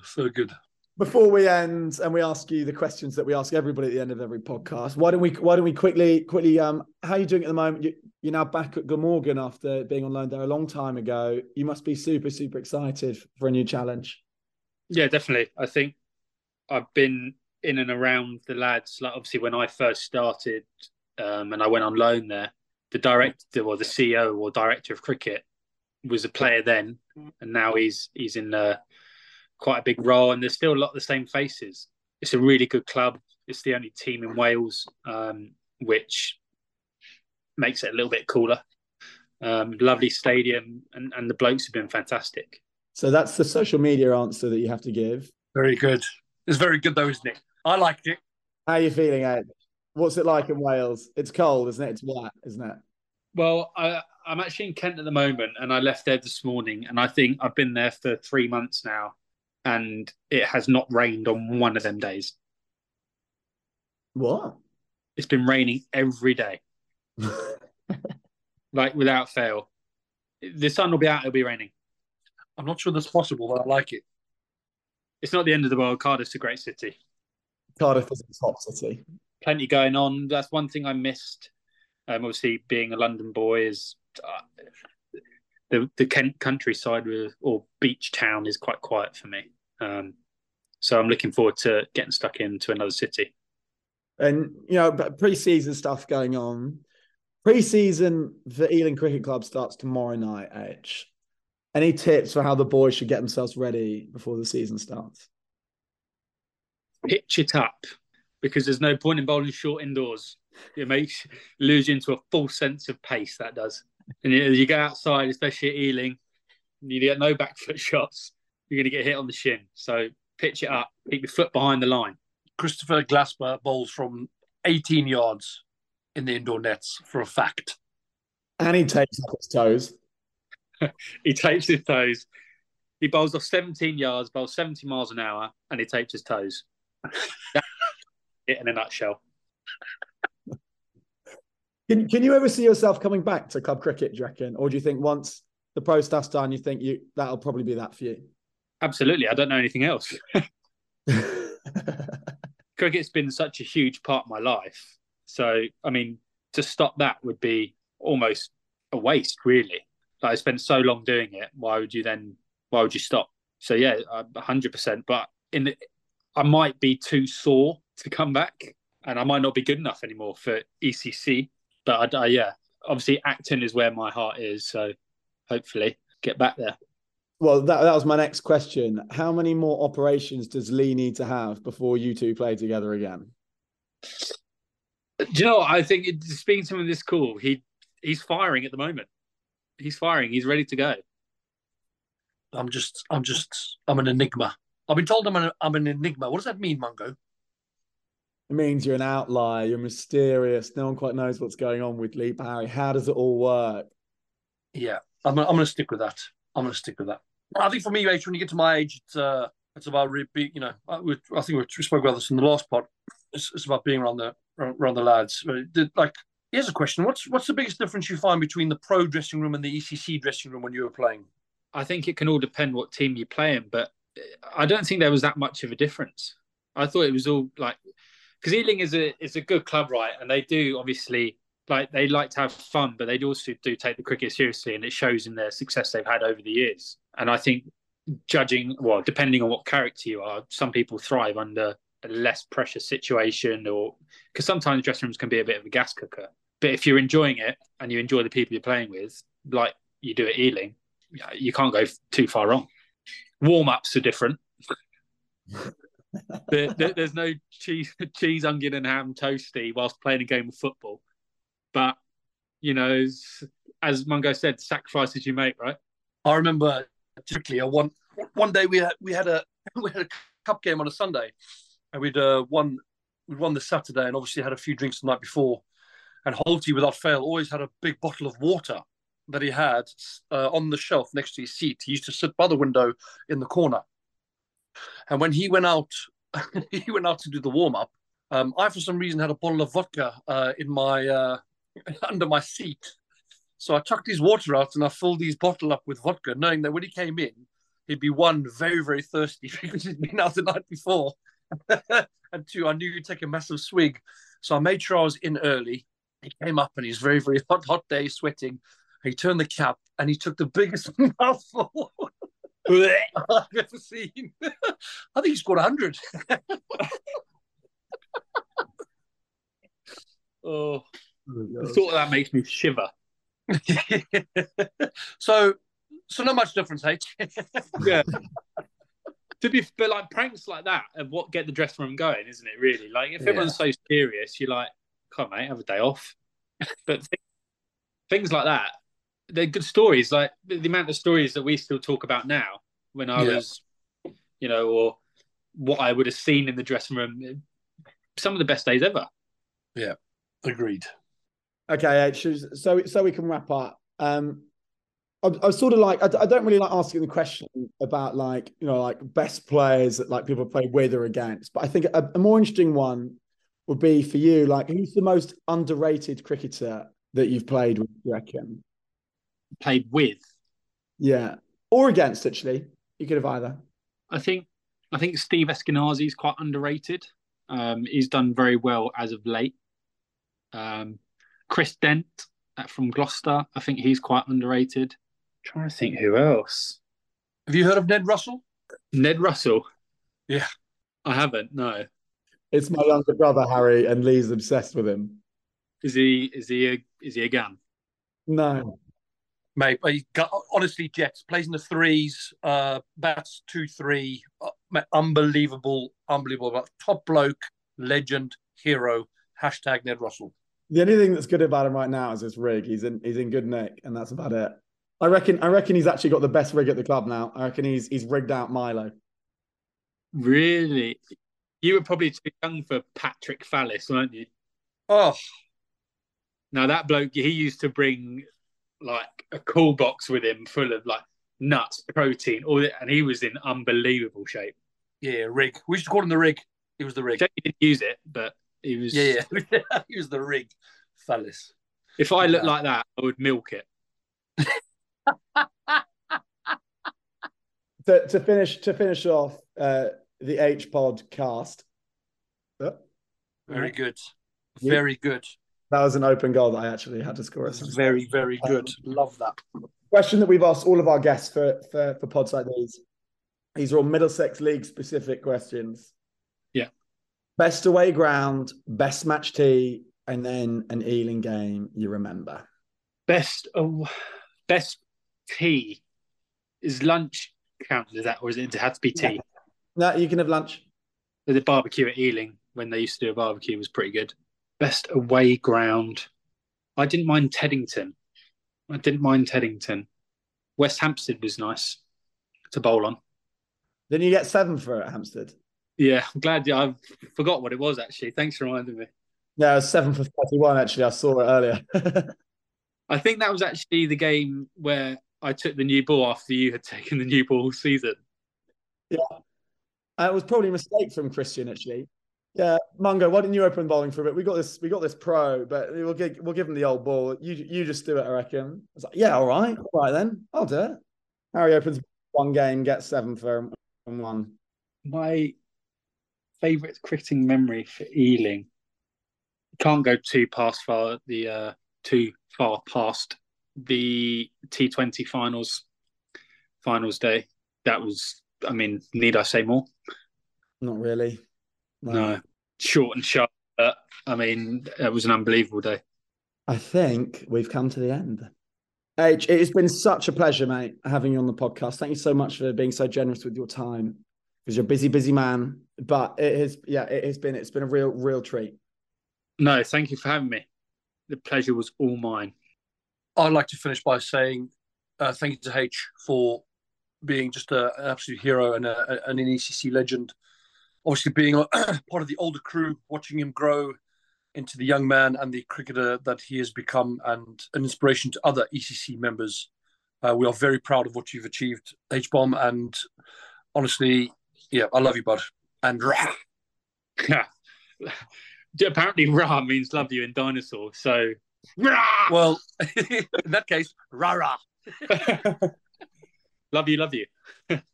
so good before we end and we ask you the questions that we ask everybody at the end of every podcast, why don't we why don't we quickly quickly um how are you doing at the moment? You, you're now back at Glamorgan after being on loan there a long time ago. You must be super super excited for a new challenge. Yeah, definitely. I think I've been in and around the lads. Like obviously when I first started, um, and I went on loan there, the director or the CEO or director of cricket was a player then, and now he's he's in uh, quite a big role. And there's still a lot of the same faces. It's a really good club. It's the only team in Wales, um, which makes it a little bit cooler. Um, lovely stadium, and, and the blokes have been fantastic. So that's the social media answer that you have to give. Very good. It's very good though, isn't it? I liked it. How are you feeling, Ed? What's it like in Wales? It's cold, isn't it? It's wet, isn't it? Well, I, I'm actually in Kent at the moment, and I left there this morning, and I think I've been there for three months now, and it has not rained on one of them days. What? It's been raining every day, <laughs> like without fail. The sun will be out; it'll be raining. I'm not sure that's possible, but I like it. It's not the end of the world. Cardiff's a great city. Cardiff is a top city. Plenty going on. That's one thing I missed. Um, obviously, being a London boy is uh, the the Kent countryside or beach town is quite quiet for me. Um, so I'm looking forward to getting stuck into another city. And you know, pre-season stuff going on. Pre-season for Ealing Cricket Club starts tomorrow night. H. Any tips for how the boys should get themselves ready before the season starts? Pitch it up because there's no point in bowling short indoors. It makes <laughs> lose you into a false sense of pace. That does. And as you go outside, especially at Ealing, you get no back foot <laughs> shots. You're going to get hit on the shin. So pitch it up. Keep your foot behind the line. Christopher Glasper bowls from 18 yards in the indoor nets for a fact. And he takes off his toes. <laughs> he tapes his toes. He bowls off 17 yards, bowls 70 miles an hour, and he tapes his toes. <laughs> It in a nutshell. Can, can you ever see yourself coming back to club cricket, do you reckon? Or do you think once the pro stuff's done, you think you that'll probably be that for you? Absolutely. I don't know anything else. <laughs> Cricket's been such a huge part of my life. So, I mean, to stop that would be almost a waste, really. Like I spent so long doing it. Why would you then? Why would you stop? So yeah, hundred percent. But in, the, I might be too sore to come back, and I might not be good enough anymore for ECC. But I, I, uh, yeah, obviously acting is where my heart is. So hopefully get back there. Well, that, that was my next question. How many more operations does Leigh need to have before you two play together again? Do you know what? I think it, speaking to him in this call, he he's firing at the moment. He's firing. He's ready to go. I'm just, I'm just, I'm an enigma. I've been told I'm an, I'm an enigma. What does that mean, Mungo? It means you're an outlier. You're mysterious. No one quite knows what's going on with Leigh Parry. How does it all work? Yeah, I'm, I'm going to stick with that. I'm going to stick with that. I think for me, H, when you get to my age, it's uh, it's about re- you know, I, I think we spoke about this in the last pod. It's, it's about being around the around the lads. Like, here's a question: What's what's the biggest difference you find between the pro dressing room and the ECC dressing room when you were playing? I think it can all depend what team you're playing, but I don't think there was that much of a difference. I thought it was all like because Ealing is a is a good club, right? And they do obviously like they like to have fun, but they also do take the cricket seriously, and it shows in their success they've had over the years. And I think judging, well, depending on what character you are, some people thrive under a less pressure situation, or because sometimes dressing rooms can be a bit of a gas cooker. But if you're enjoying it and you enjoy the people you're playing with, like you do at Ealing, you can't go too far wrong. Warm ups are different. <laughs> there's no cheese, <laughs> cheese, onion, and ham toasty whilst playing a game of football. But you know, as Mungo said, sacrifices you make, right? I remember particularly a one one day we had we had a <laughs> we had a cup game on a Sunday, and we'd uh, won we'd won the Saturday, and obviously had a few drinks the night before. And Holty, without fail, always had a big bottle of water that he had uh, on the shelf next to his seat. He used to sit by the window in the corner, and when he went out, <laughs> he went out to do the warm up. Um, I, for some reason, had a bottle of vodka uh, in my uh, <laughs> under my seat. So I chucked his water out and I filled his bottle up with vodka, knowing that when he came in, he'd be one very, very thirsty <laughs> because he'd been out the night before, and two, I knew he'd take a massive swig. So I made sure I was in early. He came up and he's very, very hot, hot day, sweating. He turned the cap and he took the biggest mouthful. I've ever seen. <laughs> I think he scored 100. <laughs> oh, the thought of that makes me shiver. <laughs> so, so not much difference, H. Eh? Yeah. to be, but like pranks like that and what get the dressing room going, isn't it? Really, like if Yeah. everyone's so serious, you're like, "Come on, mate, have a day off." But th- things like that, they're good stories. Like the, the amount of stories that we still talk about now, when I Yeah. was, you know, or what I would have seen in the dressing room. Some of the best days ever. Yeah, agreed. Okay, so so we can wrap up. Um, I, I sort of like I, I don't really like asking the question about like you know like best players that like people play with or against, but I think a, a more interesting one would be for you. Like, who's the most underrated cricketer that you've played with? You reckon? Played with. Yeah, or against actually. You could have either. I think I think Steve Eskinazi is quite underrated. Um, he's done very well as of late. Um, Chris Dent uh, from Gloucester, I think he's quite underrated. trying to think who else. Have you heard of Ned Russell? Ned Russell. Yeah. I haven't. No. It's my younger brother Harry, and Leigh's obsessed with him. Is he? Is he? A, is he a gun? No, Mate, he got, honestly, Jets plays in the threes, uh, bats two, three. Uh, mate, unbelievable, unbelievable. Top bloke, legend, hero. Hashtag Ned Russell. the only thing that's good about him right now is his rig. He's in he's in good nick, and that's about it. I reckon I reckon he's actually got the best rig at the club now. I reckon he's he's rigged out Milo. Really? You were probably too young for Patrick Fallis, weren't you? Oh, Now that bloke, he used to bring like a cool box with him full of like nuts, protein, all that, and he was in unbelievable shape. yeah, rig. We used to call him the rig. He was the rig. He didn't use it, but he was. Yeah, yeah. <laughs> he was the rig, fellas. If I looked Yeah. like that, I would milk it. <laughs> To to finish to finish off uh, the H podcast. Oh, Very good. Yeah. Very good. That was an open goal that I actually had to score. Very, very good. Love that. Question that we've asked all of our guests for for, for pods like these. These are all Middlesex League specific questions. Yeah. Best away ground, best match tea, and then an Ealing game you remember. Best, oh, best tea is lunch counted as that, or is it, it had to be tea? No, you can have lunch. The barbecue at Ealing when they used to do a barbecue was pretty good. Best away ground. I didn't mind Teddington. I didn't mind Teddington. West Hampstead was nice to bowl on. Then you get seven for it at Hampstead. Yeah, I'm glad. Yeah, I forgot what it was actually. Thanks for reminding me. Yeah, seven for thirty-one. Actually, I saw it earlier. <laughs> I think that was actually the game where I took the new ball after you had taken the new ball all season. Uh, it was probably a mistake from Christian, actually. Yeah, Mungo, why didn't you open bowling for a bit? We got this, we got this pro, but we'll give we'll give him the old ball. You you just do it, I reckon. I was like, yeah, all right, all right then, I'll do it. Harry opens one game, gets seven for and one. My favourite cricketing memory for Ealing. Can't go too past far the uh, too far past the T Twenty finals finals day. That was, I mean, need I say more? Not really. No, short and sharp. But, I mean, it was an unbelievable day. I think we've come to the end. H, it has been such a pleasure, mate, having you on the podcast. Thank you so much for being so generous with your time because you're a busy, busy man. But it has, yeah, it has been, it's been a real, real treat. No, thank you for having me. The pleasure was all mine. I'd like to finish by saying uh, thank you to H for being just a, an absolute hero and, a, and an ECC legend. Obviously, being a, <clears throat> part of the older crew, watching him grow into the young man and the cricketer that he has become, and an inspiration to other ECC members. Uh, we are very proud of what you've achieved, H Bomb, and honestly, yeah, I love you, bud. And <laughs> rah, Apparently, Ra means love you in dinosaur. So, Rah! well, <laughs> in that case, rah rah. <laughs> love you, love you.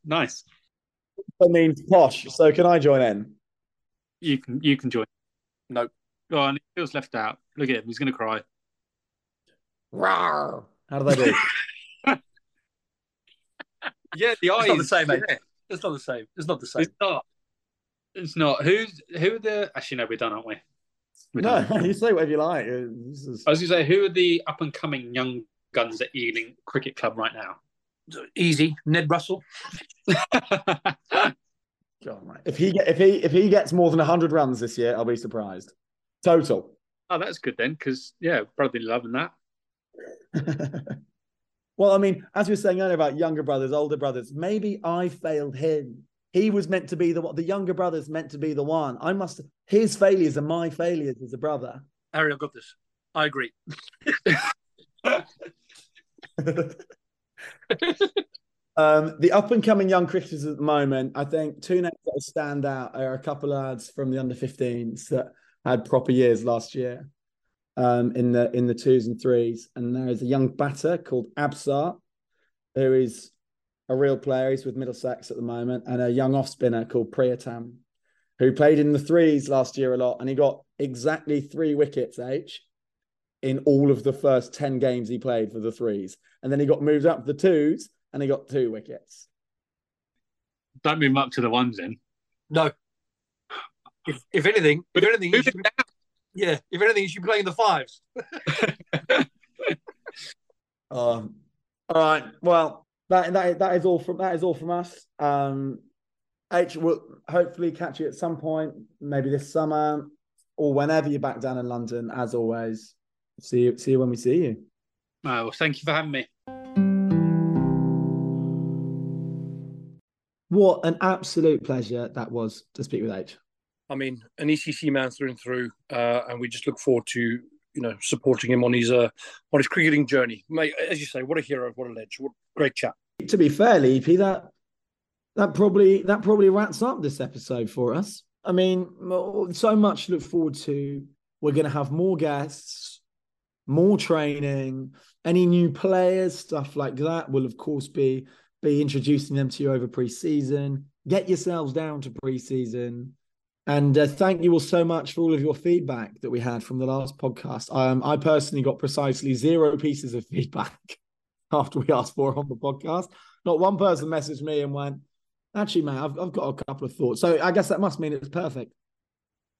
nice. That means posh. So can I join in? You can you can join. No, Go on, he feels left out. Look at him, he's gonna cry. Rawr. How do they do? <laughs> Yeah, the eyes. It's not the same, mate. yeah. It's not the same. It's not the same. It's not. It's not. Who's who are the? Actually, no, we're done, aren't we? We're No, done. <laughs> you say whatever you like. This is... I was going to say, who are the up and coming young guns at Ealing Cricket Club right now? Easy. Ned Russell. <laughs> God, mate. If he get, if he if he gets more than hundred runs this year, I'll be surprised. Total. oh, that's good then, because yeah, brotherly loving that. <laughs> well, I mean, as we were saying earlier about younger brothers, older brothers, maybe I failed him. He was meant to be the one. The younger brother's meant to be the one. I must. His failures are my failures as a brother. Harry, I've got this. I agree. <laughs> Um, the up and coming young cricketers at the moment, I think two names that stand out are a couple of lads from the under 15s that had proper years last year um, in the in the twos and threes. And there is a young batter called Absar, who is a real player. He's with Middlesex at the moment, and a young off spinner called Priyatam, who played in the threes last year a lot, and he got exactly three wickets, H, in all of the first 10 games he played for the threes. And then he got moved up to the twos and he got two wickets. Don't move him up to the ones then. No. If, if anything, if anything, you should be, yeah. If anything, you should be playing the fives. <laughs> Um, all right. Well, that that that is all from that is all from us. Um, H will hopefully catch you at some point, maybe this summer or whenever you're back down in London. As always, see you see you when we see you. Oh, well, thank you for having me. What an absolute pleasure that was to speak with H. I mean, an ECC man through and through, uh, and we just look forward to you know supporting him on his uh, on his cricketing journey. Mate, as you say, what a hero, what a legend, what great chap. To be fair, Leafy, that that probably that probably wraps up this episode for us. I mean, so much to look forward to. We're going to have more guests, more training, any new players, stuff like that. Will of course be be introducing them to you over pre-season. Get yourselves down to pre-season. And uh, thank you all so much for all of your feedback that we had from the last podcast. Um, I personally got precisely zero pieces of feedback <laughs> after we asked for on the podcast. Not one person messaged me and went, actually, man, I've, I've got a couple of thoughts. So I guess that must mean it's perfect.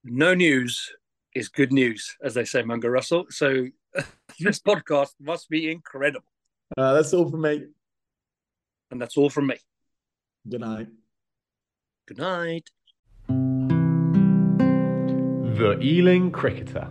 No news is good news, as they say, Mungo Russell. So this podcast must be incredible, Uh, that's all from me. and that's all from me. Good night. Good night. The Ealing Cricketer.